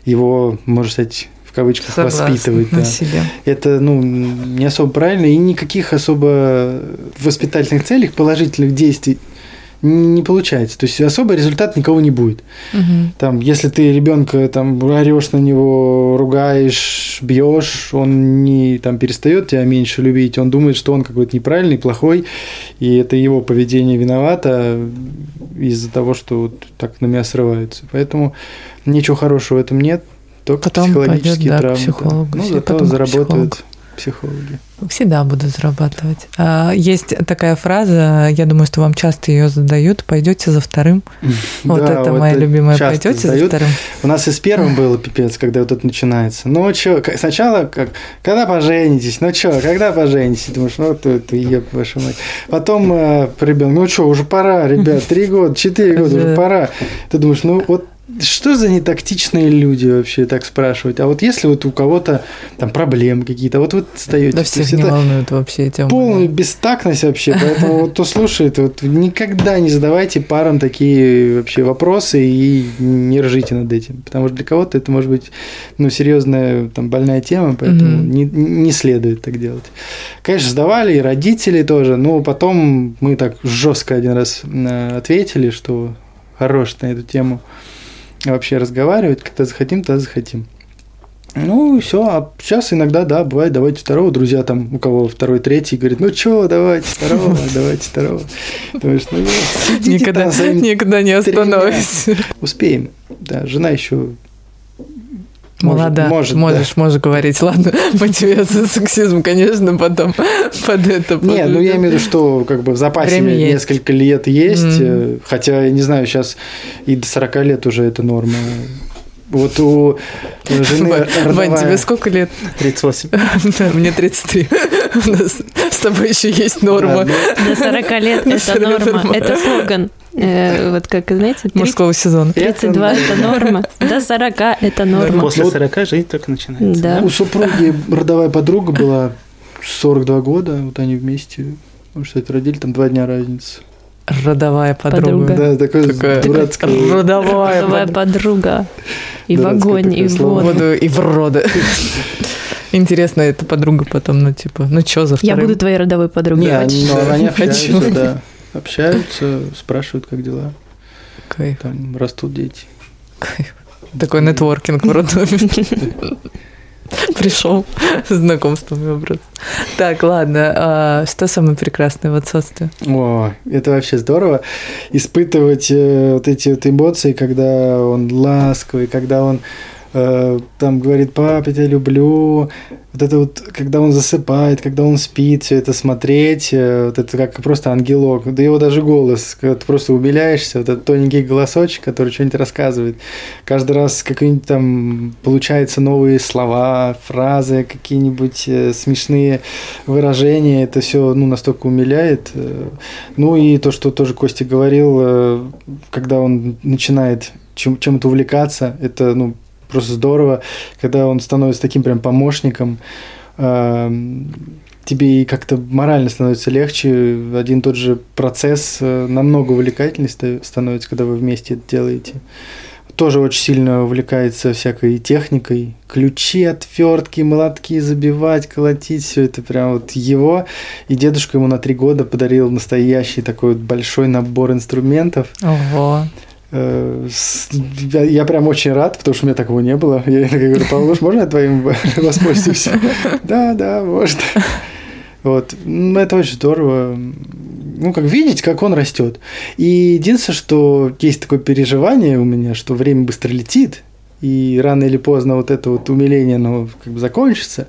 его, можно сказать, в кавычках, Согласна воспитывать. да. себе. Это ну, не особо правильно, и никаких особо воспитательных целях положительных действий не получается. То есть особо результат никого не будет. Мгм. Там, если ты ребенка там орешь на него, ругаешь, бьешь, он не там перестает тебя меньше любить, он думает, что он какой-то неправильный, плохой, и это его поведение виновато из-за того, что вот так на меня срываются. Поэтому ничего хорошего в этом нет, только Потом психологические пойдет, да, к травмы. психологу, Ну, все, зато потом к заработают психологи. Всегда буду зарабатывать. А, Есть такая фраза, я думаю, что вам часто ее задают. Пойдете за вторым. Вот Да, это вот моя любимая. Пойдете за задают. вторым. У нас и с первым было пипец, когда вот это начинается. Ну, что, сначала, как, когда поженитесь? Ну, что, когда поженитесь? Думаешь, ну, ты, ты еб, вашу мать. Потом э, ребенок, ну, что, уже пора, ребят, три года, четыре года, уже Да. пора. Ты думаешь, ну, вот что за нетактичные люди вообще так спрашивать? А вот если вот у кого-то там проблемы какие-то, вот вы встаете. Да всех не волнуют вообще эти Полная бестактность вообще, поэтому вот кто слушает, вот никогда не задавайте парам такие вообще вопросы и не ржите над этим, потому что для кого-то это может быть ну, серьезная там больная тема, поэтому Мгм. не, не следует так делать. Конечно, сдавали и родители тоже, но потом мы так жестко один раз э, ответили, что хорош на эту тему вообще разговаривать, когда захотим, тогда захотим. Ну, все. А сейчас иногда, да, бывает, давайте второго. Друзья там, у кого второй, третий, говорит, ну что, давайте второго, давайте второго. Думаешь, ну, сидите Никогда, там никогда не остановись. Успеем. Да, жена еще Молода, может, можешь, можешь говорить. Ладно, за сексизм, конечно, потом под это. Не, ну я имею в виду, что как бы в запасе Время есть. несколько лет есть, э, хотя, я не знаю, сейчас и до 40 лет уже это норма. Вот у жены Вань, тебе сколько лет? 38. Да, мне 33. У нас с тобой еще есть норма Да, ну, До 40 лет это 40 норма. норма. Это слоган. Э, Вот как, знаете, три- мужского сезона. 32 это норма. До 40 это норма. После Ну, 40 жизнь только начинается. Да. У супруги родовая подруга была 42 года, вот они вместе, ну, кстати, родили, там два дня разницы. Родовая подруга. Подруга. Да, такое Такая дурацкое. Родовая Новая подруга. И в огонь, такое и в воду. воду и в роды. Интересно, эта подруга потом, ну, типа, ну, что за Я вторым? буду твоей родовой подругой. Не, они, но они Хочу. да. Общаются, спрашивают, как дела. Кайф, Там растут дети. кайф. Такой нетворкинг в роддоме. Пришел с знакомствами образ. Так, ладно. а что самое прекрасное в отцовстве? О, это вообще здорово. Испытывать э, вот эти вот эмоции, когда он ласковый, когда он э, там говорит, пап, я тебя люблю. Вот это вот, когда он засыпает, когда он спит, все это смотреть, э, вот это как просто ангелок. Да его даже голос, когда ты просто умиляешься, вот этот тоненький голосочек, который что-нибудь рассказывает. Каждый раз какие-нибудь там получаются новые слова, фразы, какие-нибудь э, смешные выражения. Это все ну, настолько умиляет. Ну и то, что тоже Костя говорил, когда он начинает чем- чем-то увлекаться, это ну, просто здорово, когда он становится таким прям помощником, эм, тебе и как-то морально становится легче, один тот же процесс э, намного увлекательнее ста- становится, когда вы вместе это делаете. Тоже очень сильно увлекается всякой техникой. Ключи, отвертки, молотки забивать, колотить, все это прям вот его. И дедушка ему на три года подарил настоящий такой вот большой набор инструментов. Ого. Э, Я, прям очень рад, потому что у меня такого не было. Я иногда говорю, Павлуш, можно я твоим воспользуюсь? Да, да, можно. Вот. М, Это очень здорово. Ну, как видеть, как он растет. И единственное, что есть такое переживание у меня, что время быстро летит, и рано или поздно вот это вот умиление, оно как бы закончится,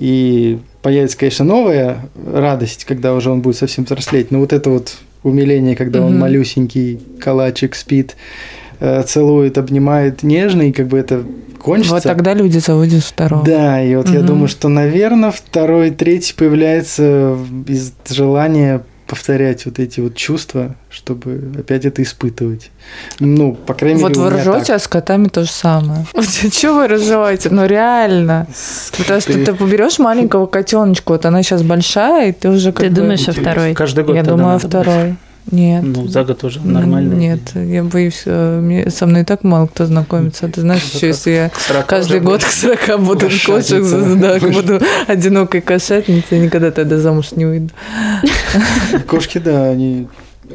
и появится, конечно, новая радость, когда уже он будет совсем взрослеть, но вот это вот умиление, когда он Мгм. малюсенький калачик спит, э, целует, обнимает нежно, и как бы это кончится. Вот тогда люди заводят второго. Да, и вот я Мгм. думаю, что, наверное, второй, третий появляется из желания повторять вот эти вот чувства, чтобы опять это испытывать. Ну, по крайней Вот мере, у вы ржете, так. а с котами то же самое. Чего вы ржете? Ну реально. Потому что ты поберешь маленького котеночка, вот она сейчас большая, и ты уже как Ты думаешь о второй? Каждый год Я думаю, надо второй. Нет. Ну, за год уже нормально. Нет, я боюсь, э, мне- со мной и так мало кто знакомится. Ты знаешь, еще если я К 40 каждый год к 40 буду кошек, да, буду одинокой кошатницей, никогда тогда замуж не выйду. Кошки, да, они...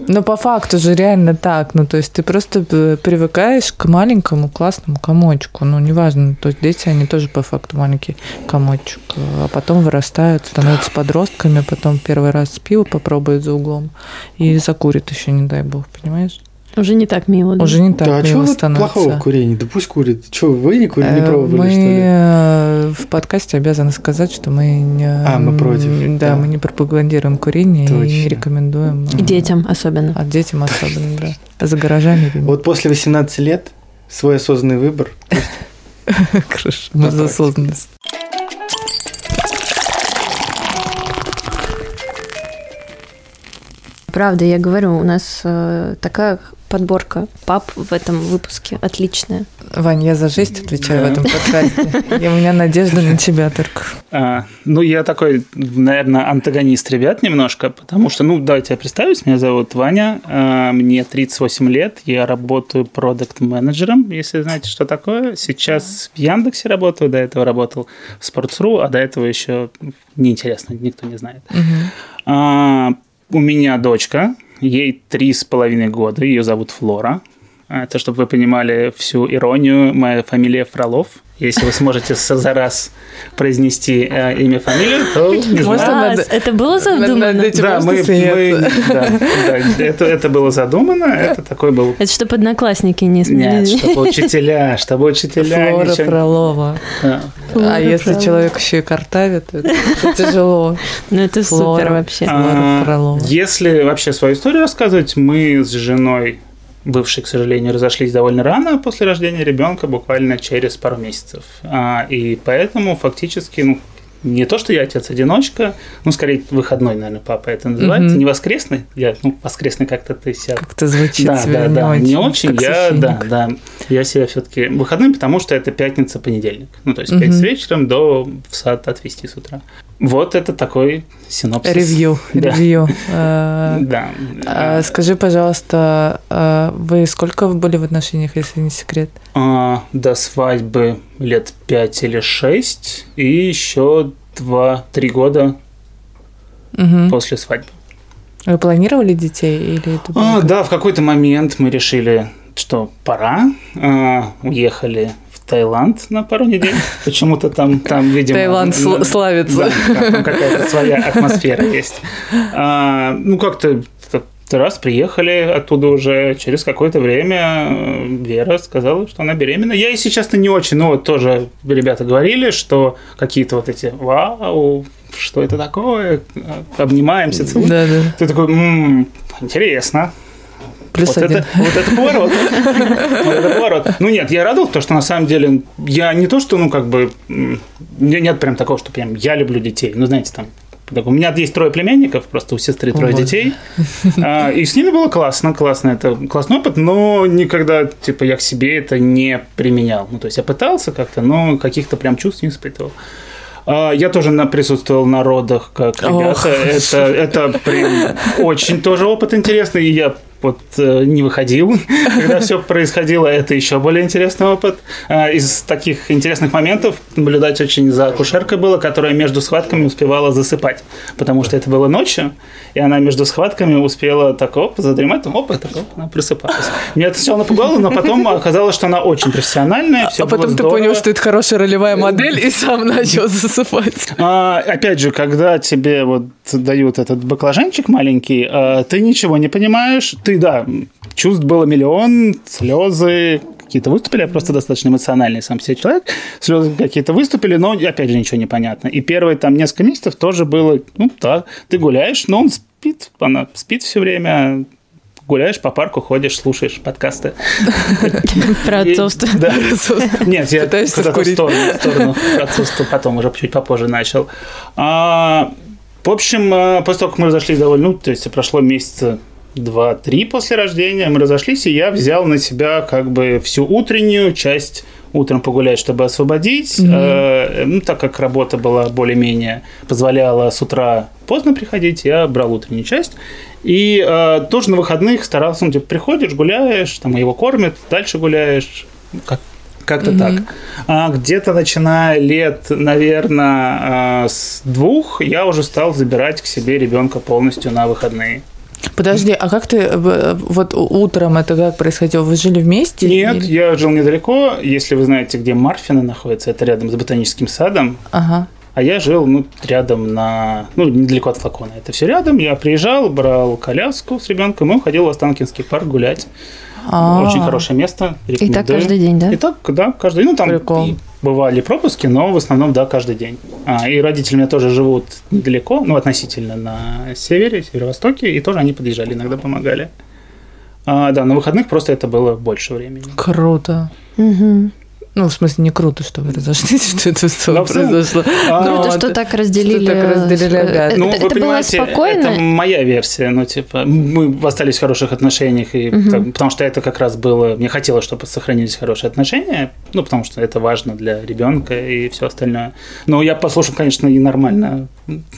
Но по факту же реально так. Ну, то есть ты просто э, привыкаешь к маленькому классному комочку. Ну, неважно, то есть дети, они тоже по факту маленький комочек. А потом вырастают, становятся подростками, потом первый раз пиво попробуют за углом и закурит еще, не дай бог, понимаешь? Уже не так мило. да? Уже не так да, а мило становится. плохого в курении? Да пусть курит. Что, вы не курили, не Э, пробовали, мы что ли? э, в подкасте обязаны сказать, что мы не, А, мы против, Да, да. мы не пропагандируем курение и не Точно. рекомендуем. И детям особенно. А детям особенно, да. За гаражами. Вот после 18 лет свой осознанный выбор. Хорошо, мы за осознанность. Правда, я говорю, у нас э, такая подборка пап в этом выпуске отличная. Вань, я за жесть отвечаю Да. в этом подкасте. И у меня надежда на тебя только. А, ну, я такой, наверное, антагонист ребят немножко, потому что, ну, давайте я представлюсь, меня зовут Ваня, а, мне 38 лет, я работаю продукт-менеджером, если знаете, что такое. Сейчас в Яндексе работаю, до этого работал в Sports.ru, а до этого еще неинтересно, никто не знает. А, у меня дочка, ей три с половиной года, ее зовут Флора. Это, чтобы вы понимали всю иронию, моя фамилия Фролов. Если вы сможете за раз произнести э, имя, фамилию, то не Может, знаю. надо- А, это было задумано? Над этим Да, мы, мы- да, да, это, это было задумано, это такой был... Это чтобы одноклассники не Нет, смеялись. чтобы учителя, чтобы учителя... Флора ничего- Фролова. Да. А если человек еще и картавит, то это тяжело. Ну, это Флора. супер вообще. А, Флора Фролова. Если вообще свою историю рассказывать, мы с женой, бывшей, к сожалению, разошлись довольно рано после рождения ребенка, буквально через пару месяцев. А, и поэтому фактически, ну, не то, что я отец-одиночка, ну, скорее, выходной, наверное, папа это называется, Мгм. не воскресный. Я, ну, воскресный как-то ты себя Как-то звучит да, да, да, не очень. как Я, да, священник. да, я себя все-таки выходным, потому что это пятница, понедельник. Ну, то есть Мгм. пятница вечером до в сад отвезти с утра. Вот это такой синопсис. Ревью, Да. ревью. Э, Да. а, Скажи, пожалуйста, а вы сколько были в отношениях, если не секрет? А, до свадьбы лет пять или шесть, и еще два-три года после свадьбы. Вы планировали детей или это было А, да, в какой-то момент мы решили, что пора. А, уехали Таиланд на пару недель. Почему-то там, там видимо... Таиланд ну, славится. Да, там какая-то своя атмосфера есть. А, ну, как-то раз приехали оттуда уже через какое-то время Вера сказала, что она беременна. Я, если честно, не очень, но вот тоже ребята говорили, что какие-то вот эти «Вау, что это такое?» Обнимаемся, целуемся. Да, да. Ты такой «М, «Интересно». Плюс вот один. Это, вот это поворот. Вот это поворот. Ну нет, я радовал, то, что на самом деле я не то, что, ну, как бы, нет прям такого, что прям я люблю детей. Ну, знаете, там, так, у меня есть трое племянников, просто у сестры трое детей. А, И с ними было классно, классно. Это классный опыт, но никогда, типа, я к себе это не применял. Ну, то есть я пытался как-то, но каких-то прям чувств не испытывал. А, Я тоже на, присутствовал на родах, как Ох. ребята. Это, это прям очень тоже опыт интересный. И я вот э, не выходил, когда все происходило, это еще более интересный опыт. А, из таких интересных моментов наблюдать очень за акушеркой было, которая между схватками успевала засыпать, потому что это было ночью, и она между схватками успела так оп, задремать, оп, так оп, она просыпалась. Меня это сначала напугало, но потом оказалось, что она очень профессиональная, все А потом ты понял, что это хорошая ролевая модель, и сам начал засыпать. А, опять же, когда тебе вот дают этот баклажанчик маленький, а, ты ничего не понимаешь. Ты, да, чувств было миллион, слезы какие-то выступили, я просто достаточно эмоциональный сам себе человек, слезы какие-то выступили, но, опять же, ничего не понятно. И первые там несколько месяцев тоже было, ну, да, ты гуляешь, но он спит, она спит все время, гуляешь по парку, ходишь, слушаешь подкасты. Про отцовство. Да. Нет, я куда-то в сторону, отцовство потом, уже чуть попозже начал. А, в общем, а, после того, как мы разошлись довольно, ну, то есть прошло месяца два-три после рождения, мы разошлись, и я взял на себя как бы всю утреннюю часть утром погулять, чтобы освободить. Э, ну, так как работа была более-менее позволяла с утра поздно приходить, я брал утреннюю часть. И э, тоже на выходных старался, ну, типа, приходишь, гуляешь, там его кормят, дальше гуляешь, как как-то так. А где-то начиная лет, наверное, с двух, я уже стал забирать к себе ребенка полностью на выходные. Подожди, а как ты э, вот утром это как происходило? Вы жили вместе? Нет, или- я жил недалеко. Если вы знаете, где Марфина находится, это рядом с ботаническим садом. Ага. А я жил, ну, рядом на... Ну, недалеко от флакона. Это все рядом. Я приезжал, брал коляску с ребенком и уходил в Останкинский парк гулять. А. Очень хорошее место. И так рекомендую. каждый день, да? И так, да, каждый день. Ну, там Прикол. бывали пропуски, но в основном, да, каждый день. А, и родители у меня тоже живут недалеко, ну, относительно на севере, северо-востоке, и тоже они подъезжали, иногда помогали. А, да, на выходных просто это было больше времени. Круто. Мгм. Ну, в смысле, не круто, что вы разошлись, что это в целом- произошло. А, Круто, что так разделили. Что так разделили э. Это, Ну, вы было понимаете, спокойно. это моя версия, ну, типа, мы остались в хороших отношениях, и, потому что это как раз было, мне хотелось, чтобы сохранились хорошие отношения, ну, потому что это важно для ребенка и все остальное. Но я послушал, конечно, и нормально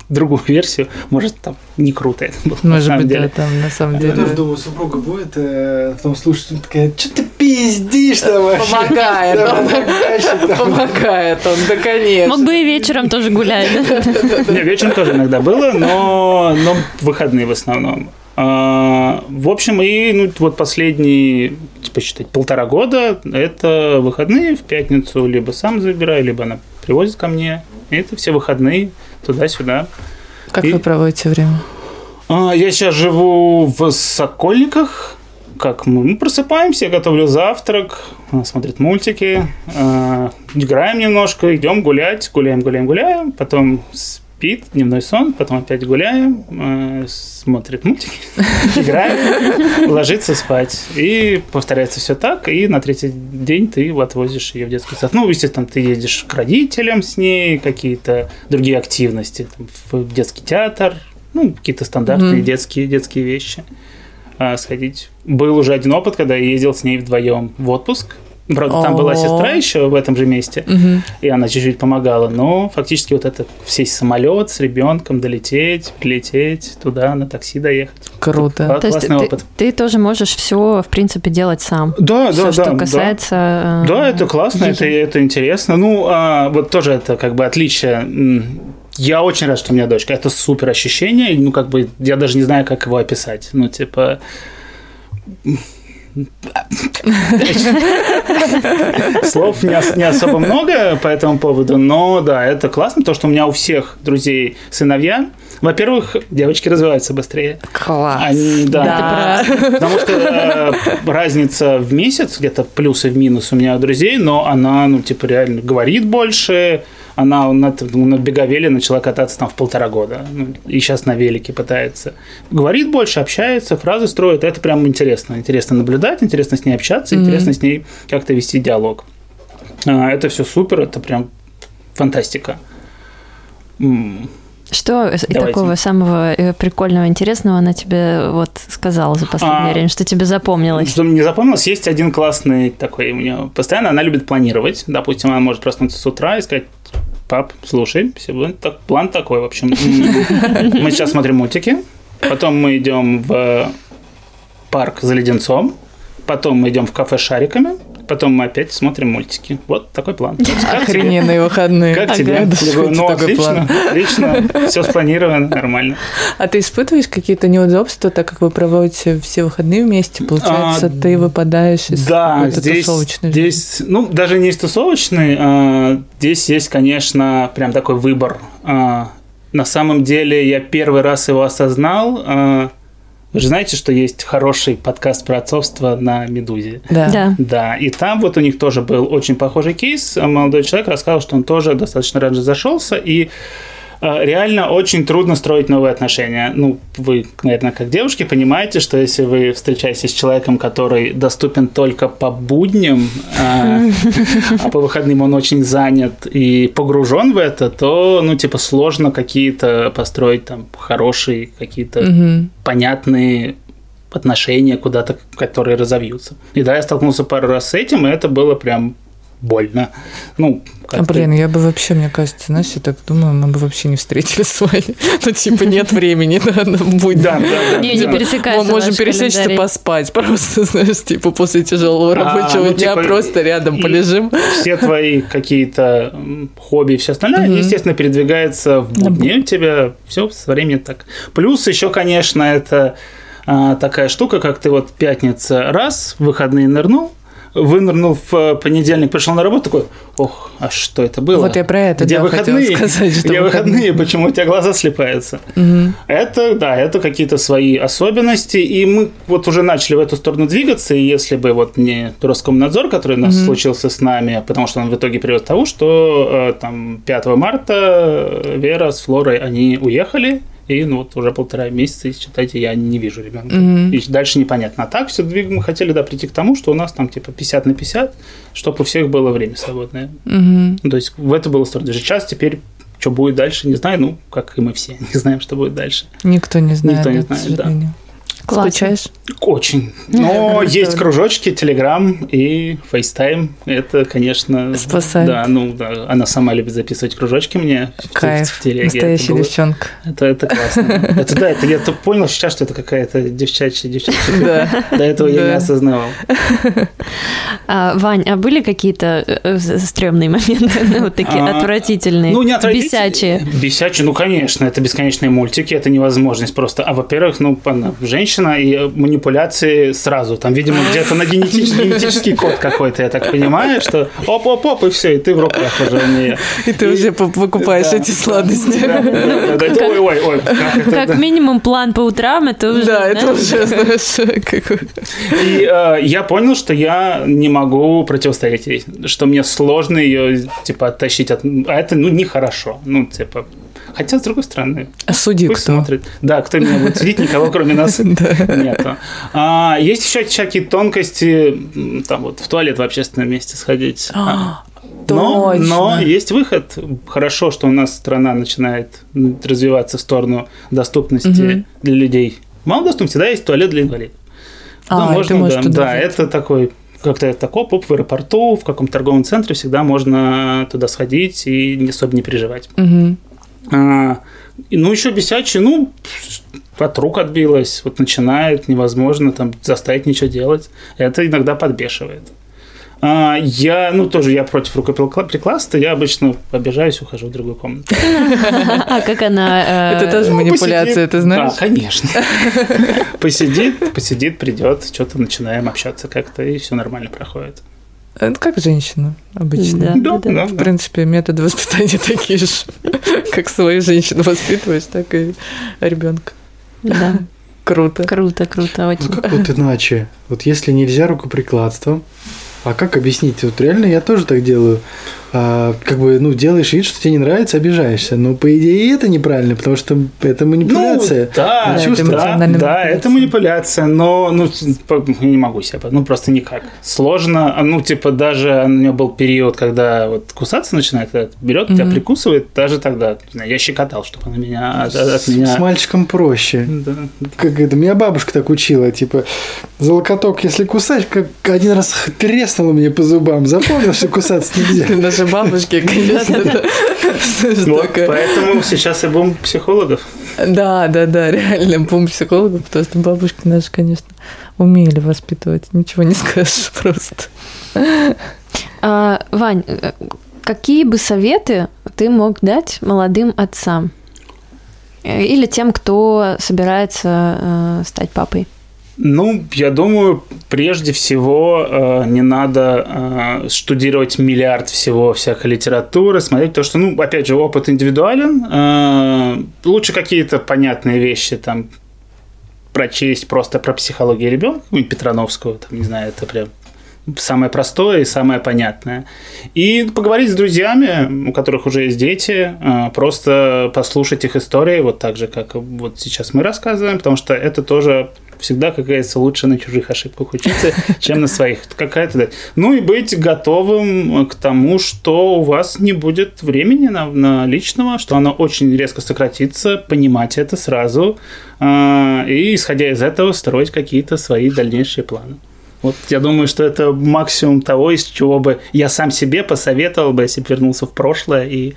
другую версию, может, там не круто это было, на Может самом быть, да, деле. там на самом Я деле. тоже думаю, супруга будет э, потом слушать, такая, что ты пиздишь там вообще? Помогает Да, он. Помогает он, да, конечно. Мог бы и вечером тоже гулять, да? Не, вечером тоже иногда было, но, но в выходные в основном. А, в общем, и ну, вот последние, типа, считать, полтора года это выходные в пятницу либо сам забираю, либо она привозит ко мне. И это все выходные туда-сюда. Как И- вы проводите время? А, Я сейчас живу в Сокольниках. Как мы ну, просыпаемся, я готовлю завтрак, смотрит мультики, а, играем немножко, идем гулять, гуляем, гуляем, гуляем, потом спит, дневной сон, потом опять гуляем, а, смотрит мультики, играем, ложится спать. И повторяется все так, и на третий день ты отвозишь ее в детский сад. Ну, естественно, ты едешь к родителям с ней, какие-то другие активности, там, в детский театр, ну, какие-то стандартные Мгм. детские, детские вещи а, сходить. Был уже один опыт, когда я ездил с ней вдвоем в отпуск. Правда, там была сестра еще в этом же месте, и она чуть-чуть помогала. Но фактически вот это сесть в самолет с ребенком, долететь, прилететь туда, на такси доехать. Круто. Кла- То есть Классный ты, опыт. ты тоже можешь все, в принципе, делать сам. Да, Все, да, что да, да. касается... э, Да, это классно, это, интересно. Ну, а, вот тоже это как бы отличие. Я очень рад, что у меня дочка. Это супер ощущение. Ну, как бы я даже не знаю, как его описать. Ну, типа. Слов не, ос- не особо много по этому поводу, но да, это классно, то, что у меня у всех друзей сыновья. Во-первых, девочки развиваются быстрее. Класс. Они, да, Потому что э, разница в месяц, где-то плюс и в минус у меня у друзей, но она, ну, типа, реально говорит больше. Она на, на беговеле начала кататься там в полтора года. Ну, и сейчас на велике пытается. Говорит больше, общается, фразы строит. Это прям интересно. Интересно наблюдать, интересно с ней общаться, интересно с ней как-то вести диалог. А, Это все супер, это прям фантастика. Что Давайте. такого самого э, прикольного, интересного она тебе вот сказала за последнее А, время, что тебе запомнилось? Что мне запомнилось, есть один классный такой у нее постоянно, она любит планировать. Допустим, она может проснуться с утра и сказать, пап, слушай, так, план такой, в общем. Мы сейчас смотрим мультики, потом мы идем в парк за леденцом, потом мы идем в кафе с шариками, потом мы опять смотрим мультики. Вот такой план. Охрененные выходные. Как тебе? Ну, отлично, отлично, все спланировано, нормально. А ты испытываешь какие-то неудобства, так как вы проводите все выходные вместе? Получается, А, ты выпадаешь из Да, здесь, здесь, ну, даже не из тусовочной, а, здесь есть, конечно, прям такой выбор. А, на самом деле я первый раз его осознал. а, вы же знаете, что есть хороший подкаст про отцовство на «Медузе». Да. Да. Да, и там вот у них тоже был очень похожий кейс. Молодой человек рассказал, что он тоже достаточно раньше зашелся, и реально очень трудно строить новые отношения. Ну, вы, наверное, как девушки понимаете, что если вы встречаетесь с человеком, который доступен только по будням, а, а по выходным он очень занят и погружен в это, то, ну, типа, сложно какие-то построить там хорошие, какие-то понятные отношения куда-то, которые разовьются. И да, я столкнулся пару раз с этим, и это было прям больно. Ну, А, блин, я бы вообще, мне кажется, знаешь, я так думаю, мы бы вообще не встретились с вами. Ну, типа, нет времени, да, на будни. Да, да, да. Не, не Типа, пересекаются Мы можем пересечься поспать, просто, знаешь, типа, после тяжелого А, рабочего ну, дня типа, просто рядом полежим. Все твои какие-то хобби и все остальное, естественно, передвигается в будни. У тебя все со временем так. Плюс еще, конечно, это а, такая штука, как ты вот пятница раз, в выходные нырнул, вынырнул в э, понедельник, пришел на работу, такой, ох, а что это было? Вот я про это, Где да, выходные? сказать, что Где выходные. выходные? Почему у тебя глаза слепаются? Мгм. Это, да, это какие-то свои особенности, и мы вот уже начали в эту сторону двигаться, и если бы вот не Роскомнадзор, который у нас случился с нами, потому что он в итоге привел к тому, что э, там 5 марта э, Вера с Флорой, они уехали, и ну, вот уже полтора месяца, и считайте, я не вижу ребенка. Мгм. И дальше непонятно. А так все мы хотели, да, прийти к тому, что у нас там типа 50 на 50, чтобы у всех было время свободное. Ну, то есть в это было сторону. Сейчас теперь что будет дальше, не знаю, ну, как и мы все, не знаем, что будет дальше. Никто не знает, Никто не знает, да. Классно. Скучаешь? Очень. Но Хорошо. есть кружочки, Телеграм и FaceTime. Это, конечно... Спасает. Да, ну да. Она сама любит записывать кружочки мне Кайф. в телеге. Настоящая это, было- девчонка. это, это классно. Это да, это я то понял сейчас, что это какая-то девчачья девчачья. Да. До этого я не осознавал. А, Вань, а были какие-то э, э, стрёмные моменты, ну, вот такие А, отвратительные, Ну, не отвратительно. бесячие? Бесячие, ну, конечно, это бесконечные мультики, это невозможность просто. А, во-первых, ну, она женщина, и манипуляции сразу. Там, видимо, где-то на генетич- генетический код какой-то, я так понимаю, что оп-оп-оп, и все, и ты в руках уже у нее. И ты уже по- покупаешь Да, эти сладости. да, да. Ой, ой, ой. как минимум план по утрам, это уже, Да, это уже, знаешь, какой... И э, я понял, что я не могу противостоять ей, что мне сложно ее, типа, оттащить от... А это, ну, нехорошо. Ну, типа... Хотя, с другой стороны, А суди Пусть кто? смотрит. Да, кто меня будет судить, никого кроме нас нету. А, есть еще всякие тонкости, там вот в туалет в общественном месте сходить. А, Но, но есть выход. Хорошо, что у нас страна начинает развиваться в сторону доступности для людей. Мало доступности, да, есть туалет для инвалидов. А, можно, да, да, это такой как-то это так, оп, оп, в аэропорту, в каком-то торговом центре всегда можно туда сходить и особо не переживать. Мгм. А, ну, еще бесячий, ну, от рук отбилась, вот начинает, невозможно там заставить ничего делать. Это иногда подбешивает. А, я, ну, тоже я против рукоприкладства, я обычно обижаюсь, ухожу в другую комнату. А как она... э, Это тоже Ну, манипуляция, ты знаешь? Да, конечно. Посидит, посидит, придет, что-то начинаем общаться как-то, и все нормально проходит. Это как женщина обычно. Да, да, да. В принципе, методы воспитания такие же, как свою женщину воспитываешь, так и ребенка. Да, Круто. круто, круто, Ну очень. как вот иначе? Вот если нельзя рукоприкладством, а как объяснить? Вот реально я тоже так делаю. А, как бы, ну, делаешь вид, что тебе не нравится, обижаешься. Но, по идее, это неправильно, потому что это манипуляция. Ну, да, на да, да, да, это манипуляция, но ну, не могу себя, ну просто никак. Сложно, а, ну типа даже у меня был период, когда вот кусаться начинает, когда берет, тебя Мгм. прикусывает, даже тогда, я щекотал, чтобы она меня от, от С, меня... с мальчиком проще. Да. Как это, меня бабушка так учила, типа, за локоток, если кусать, как один раз треснула мне по зубам, запомнил, что кусаться нельзя. Наши бабушки, конечно, поэтому сейчас и бум психологов. Да, да, да, реально бум психологов, потому что бабушки наши, конечно, умели воспитывать, ничего не скажешь просто. А, Вань, э, какие бы советы ты мог дать молодым отцам? Э, Или тем, кто собирается э, стать папой? Ну, я думаю, прежде всего э, не надо э, штудировать миллиард всего, всякой литературы, смотреть то, что, ну, опять же, опыт индивидуален. Э, лучше какие-то понятные вещи там прочесть просто про психологию ребенка, какую-нибудь Петрановского, там, не знаю, это прям самое простое и самое понятное. И поговорить с друзьями, у которых уже есть дети, просто послушать их истории, вот так же, как вот сейчас мы рассказываем, потому что это тоже всегда, как говорится, лучше на чужих ошибках учиться, чем на своих. Какая-то. Ну и быть готовым к тому, что у вас не будет времени на, на личного, что оно очень резко сократится, понимать это сразу э, и, исходя из этого, строить какие-то свои дальнейшие планы. Вот я думаю, что это максимум того, из чего бы я сам себе посоветовал бы, если бы вернулся в прошлое и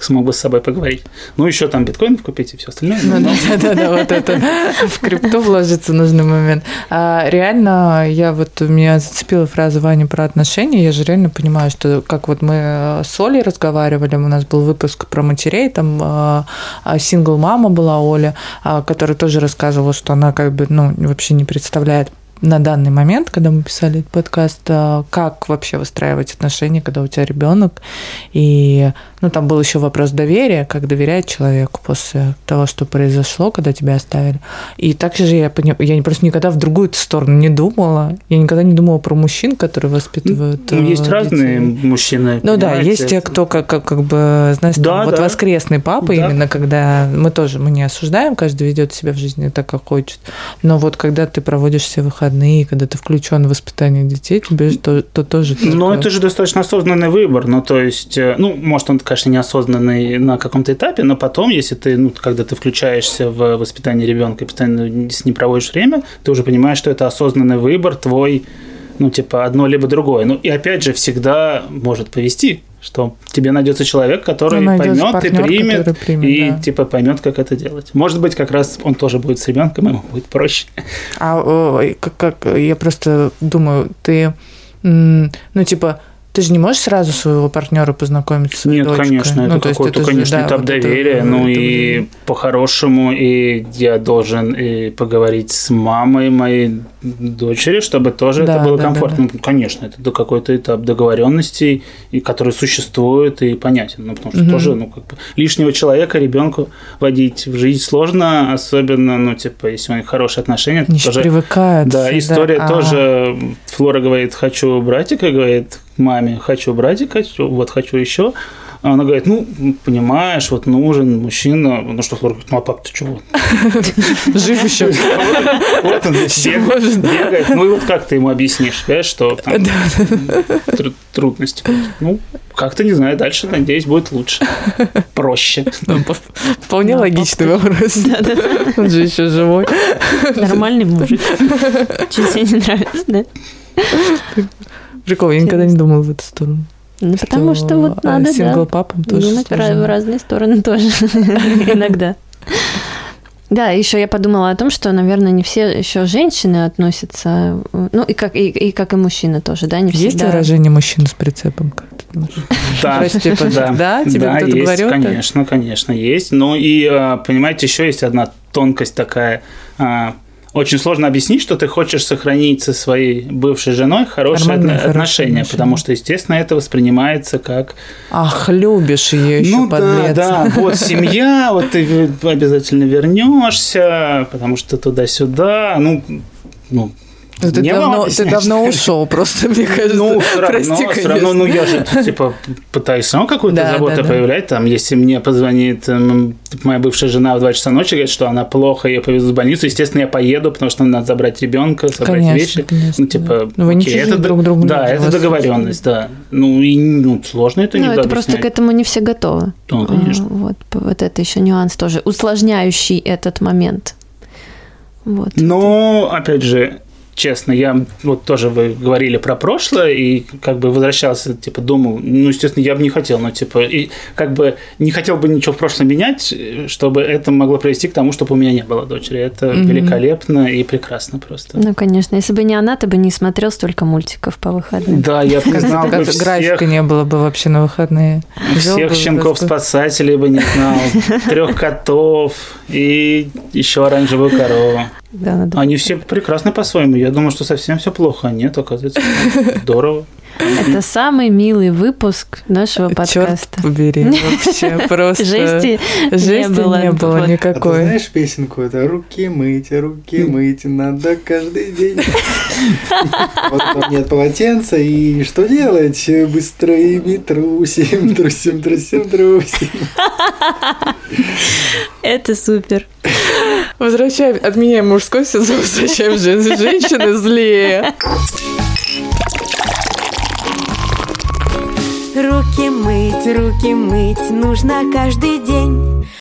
смог бы с собой поговорить. Ну, еще там биткоинов купить и все остальное. Ну, но- да, да, да, вот это в крипту вложиться в нужный момент. А, реально, я вот меня зацепила фраза Вани про отношения. Я же реально понимаю, что как вот мы с Олей разговаривали, у нас был выпуск про матерей, там а, а, сингл-мама была Оля, а, которая тоже рассказывала, что она как бы, ну, вообще не представляет на данный момент, когда мы писали этот подкаст, а, как вообще выстраивать отношения, когда у тебя ребенок. И, ну, там был еще вопрос доверия, как доверять человеку после того, что произошло, когда тебя оставили. И также же я, пони- я просто никогда в другую сторону не думала. Я никогда не думала про мужчин, которые воспитывают Ну, э, есть разные детей. мужчины. Ну да, есть те, кто как, как, как бы, знаешь, там Да, вот да. воскресный папа, Да. именно когда мы тоже, мы не осуждаем, каждый ведет себя в жизни так, как хочет. Но вот когда ты проводишь все выходные, когда ты включен в воспитание детей, тебе же то, то тоже Ну, только- это же достаточно осознанный выбор. Ну, то есть, э, ну, может, он, конечно, неосознанный на каком-то этапе, но потом, если ты, ну, когда ты включаешься в воспитание ребенка и постоянно с ним проводишь время, ты уже понимаешь, что это осознанный выбор твой, ну, типа, одно либо другое. Ну, и опять же, всегда может повести, что тебе найдется человек, который Ну, поймет и примет, примет, и, да. типа, поймет, как это делать. Может быть, как раз он тоже будет с ребенком, ему будет проще. А как, как я просто думаю, ты, ну типа, ты же не можешь сразу своего партнера познакомить с своей Нет, дочкой? конечно, это Ну, то есть какой-то, же, конечно, да, этап вот это- доверия. ну это и по-хорошему, и я должен и поговорить с мамой моей дочери, чтобы тоже Да, это было да, комфортно. Ну, конечно, это до какой-то этап договоренностей, и который существует и понятен. Ну, потому что Мгм. тоже, ну, как бы лишнего человека ребенку водить в жизнь сложно, особенно, ну, типа, если у них хорошие отношения, же тоже привыкают. да, всегда. история А, тоже. Флора говорит, хочу братика, говорит маме, хочу братика, хочу, вот хочу еще. А Она говорит, ну, понимаешь, вот нужен мужчина. Ну что, Флора говорит, ну а пап, ты чего? Жив еще. Вот он здесь бегает. Ну и вот как ты ему объяснишь, понимаешь, что там тру- трудности. Ну, как-то, не знаю, дальше, надеюсь, будет лучше. Проще. Вполне Да, логичный вопрос. Он же еще живой. Нормальный мужик. Чуть тебе не нравится, да? Прикол, я никогда не думала в эту сторону. Ну, потому что вот а, надо, да, сингл-папам тоже думать в ra- в сложно. разные стороны тоже иногда. Да, еще я подумала о том, что, наверное, не все еще женщины относятся, ну и как и, и как и мужчины тоже, да, не Есть всегда. выражение мужчина с прицепом? Как ты думаешь? Да. Да? Тебе да, есть, говорил конечно, конечно, есть. Ну и, а, понимаете, еще есть одна тонкость такая. Очень сложно объяснить, что ты хочешь сохранить со своей бывшей женой хорошие Нормальные, отно- хорошие отношения, отношения. потому что, естественно, это воспринимается как Ах, любишь ее еще, ну да, подлец. да, вот семья, вот ты обязательно вернешься, потому что туда-сюда, ну, ну, Ну, Ты не давно, ты давно ушел, просто, мне кажется. Ну, все равно, Прости, все равно, ну я же, типа, пытаюсь сам какую-то Да, заботу да, да. проявлять. Там, если мне позвонит эм, моя бывшая жена в 2 часа ночи, говорит, что она плохо, ее повезут в больницу, естественно, я поеду, потому что надо забрать ребенка, собрать Конечно, вещи. конечно, ну, типа, да. Ну, вы не окей, это, друг другу Да, это договоренность, да. Ну, и ну, сложно это Ну, иногда это просто к этому не все готовы. Ну, конечно. Вот, вот это еще нюанс тоже, усложняющий этот момент. Вот. Но, опять же, честно, я вот тоже вы говорили про прошлое, и как бы возвращался, типа, думал, ну, естественно, я бы не хотел, но, типа, и как бы не хотел бы ничего в прошлом менять, чтобы это могло привести к тому, чтобы у меня не было дочери. Это mm-hmm. великолепно и прекрасно просто. Ну, конечно, если бы не она, ты бы не смотрел столько мультиков по выходным. Да, я бы знал бы всех... Графика не было бы вообще на выходные. Всех щенков-спасателей бы не знал, трех котов и еще оранжевую корову. Да, надо... Они все прекрасны по-своему. Я думаю, что совсем все плохо. Нет, оказывается, здорово. Это самый милый выпуск нашего подкаста. Черт побери, вообще просто... Жести, Жести не было, не было никакой. А ты знаешь песенку? Это «Руки мыть, руки мыть надо каждый день». Вот там нет полотенца, и что делать? Быстро ими трусим, трусим, трусим, трусим. Это супер. Возвращаем, отменяем мужской сезон, возвращаем женщины злее. Руки мыть, руки мыть нужно каждый день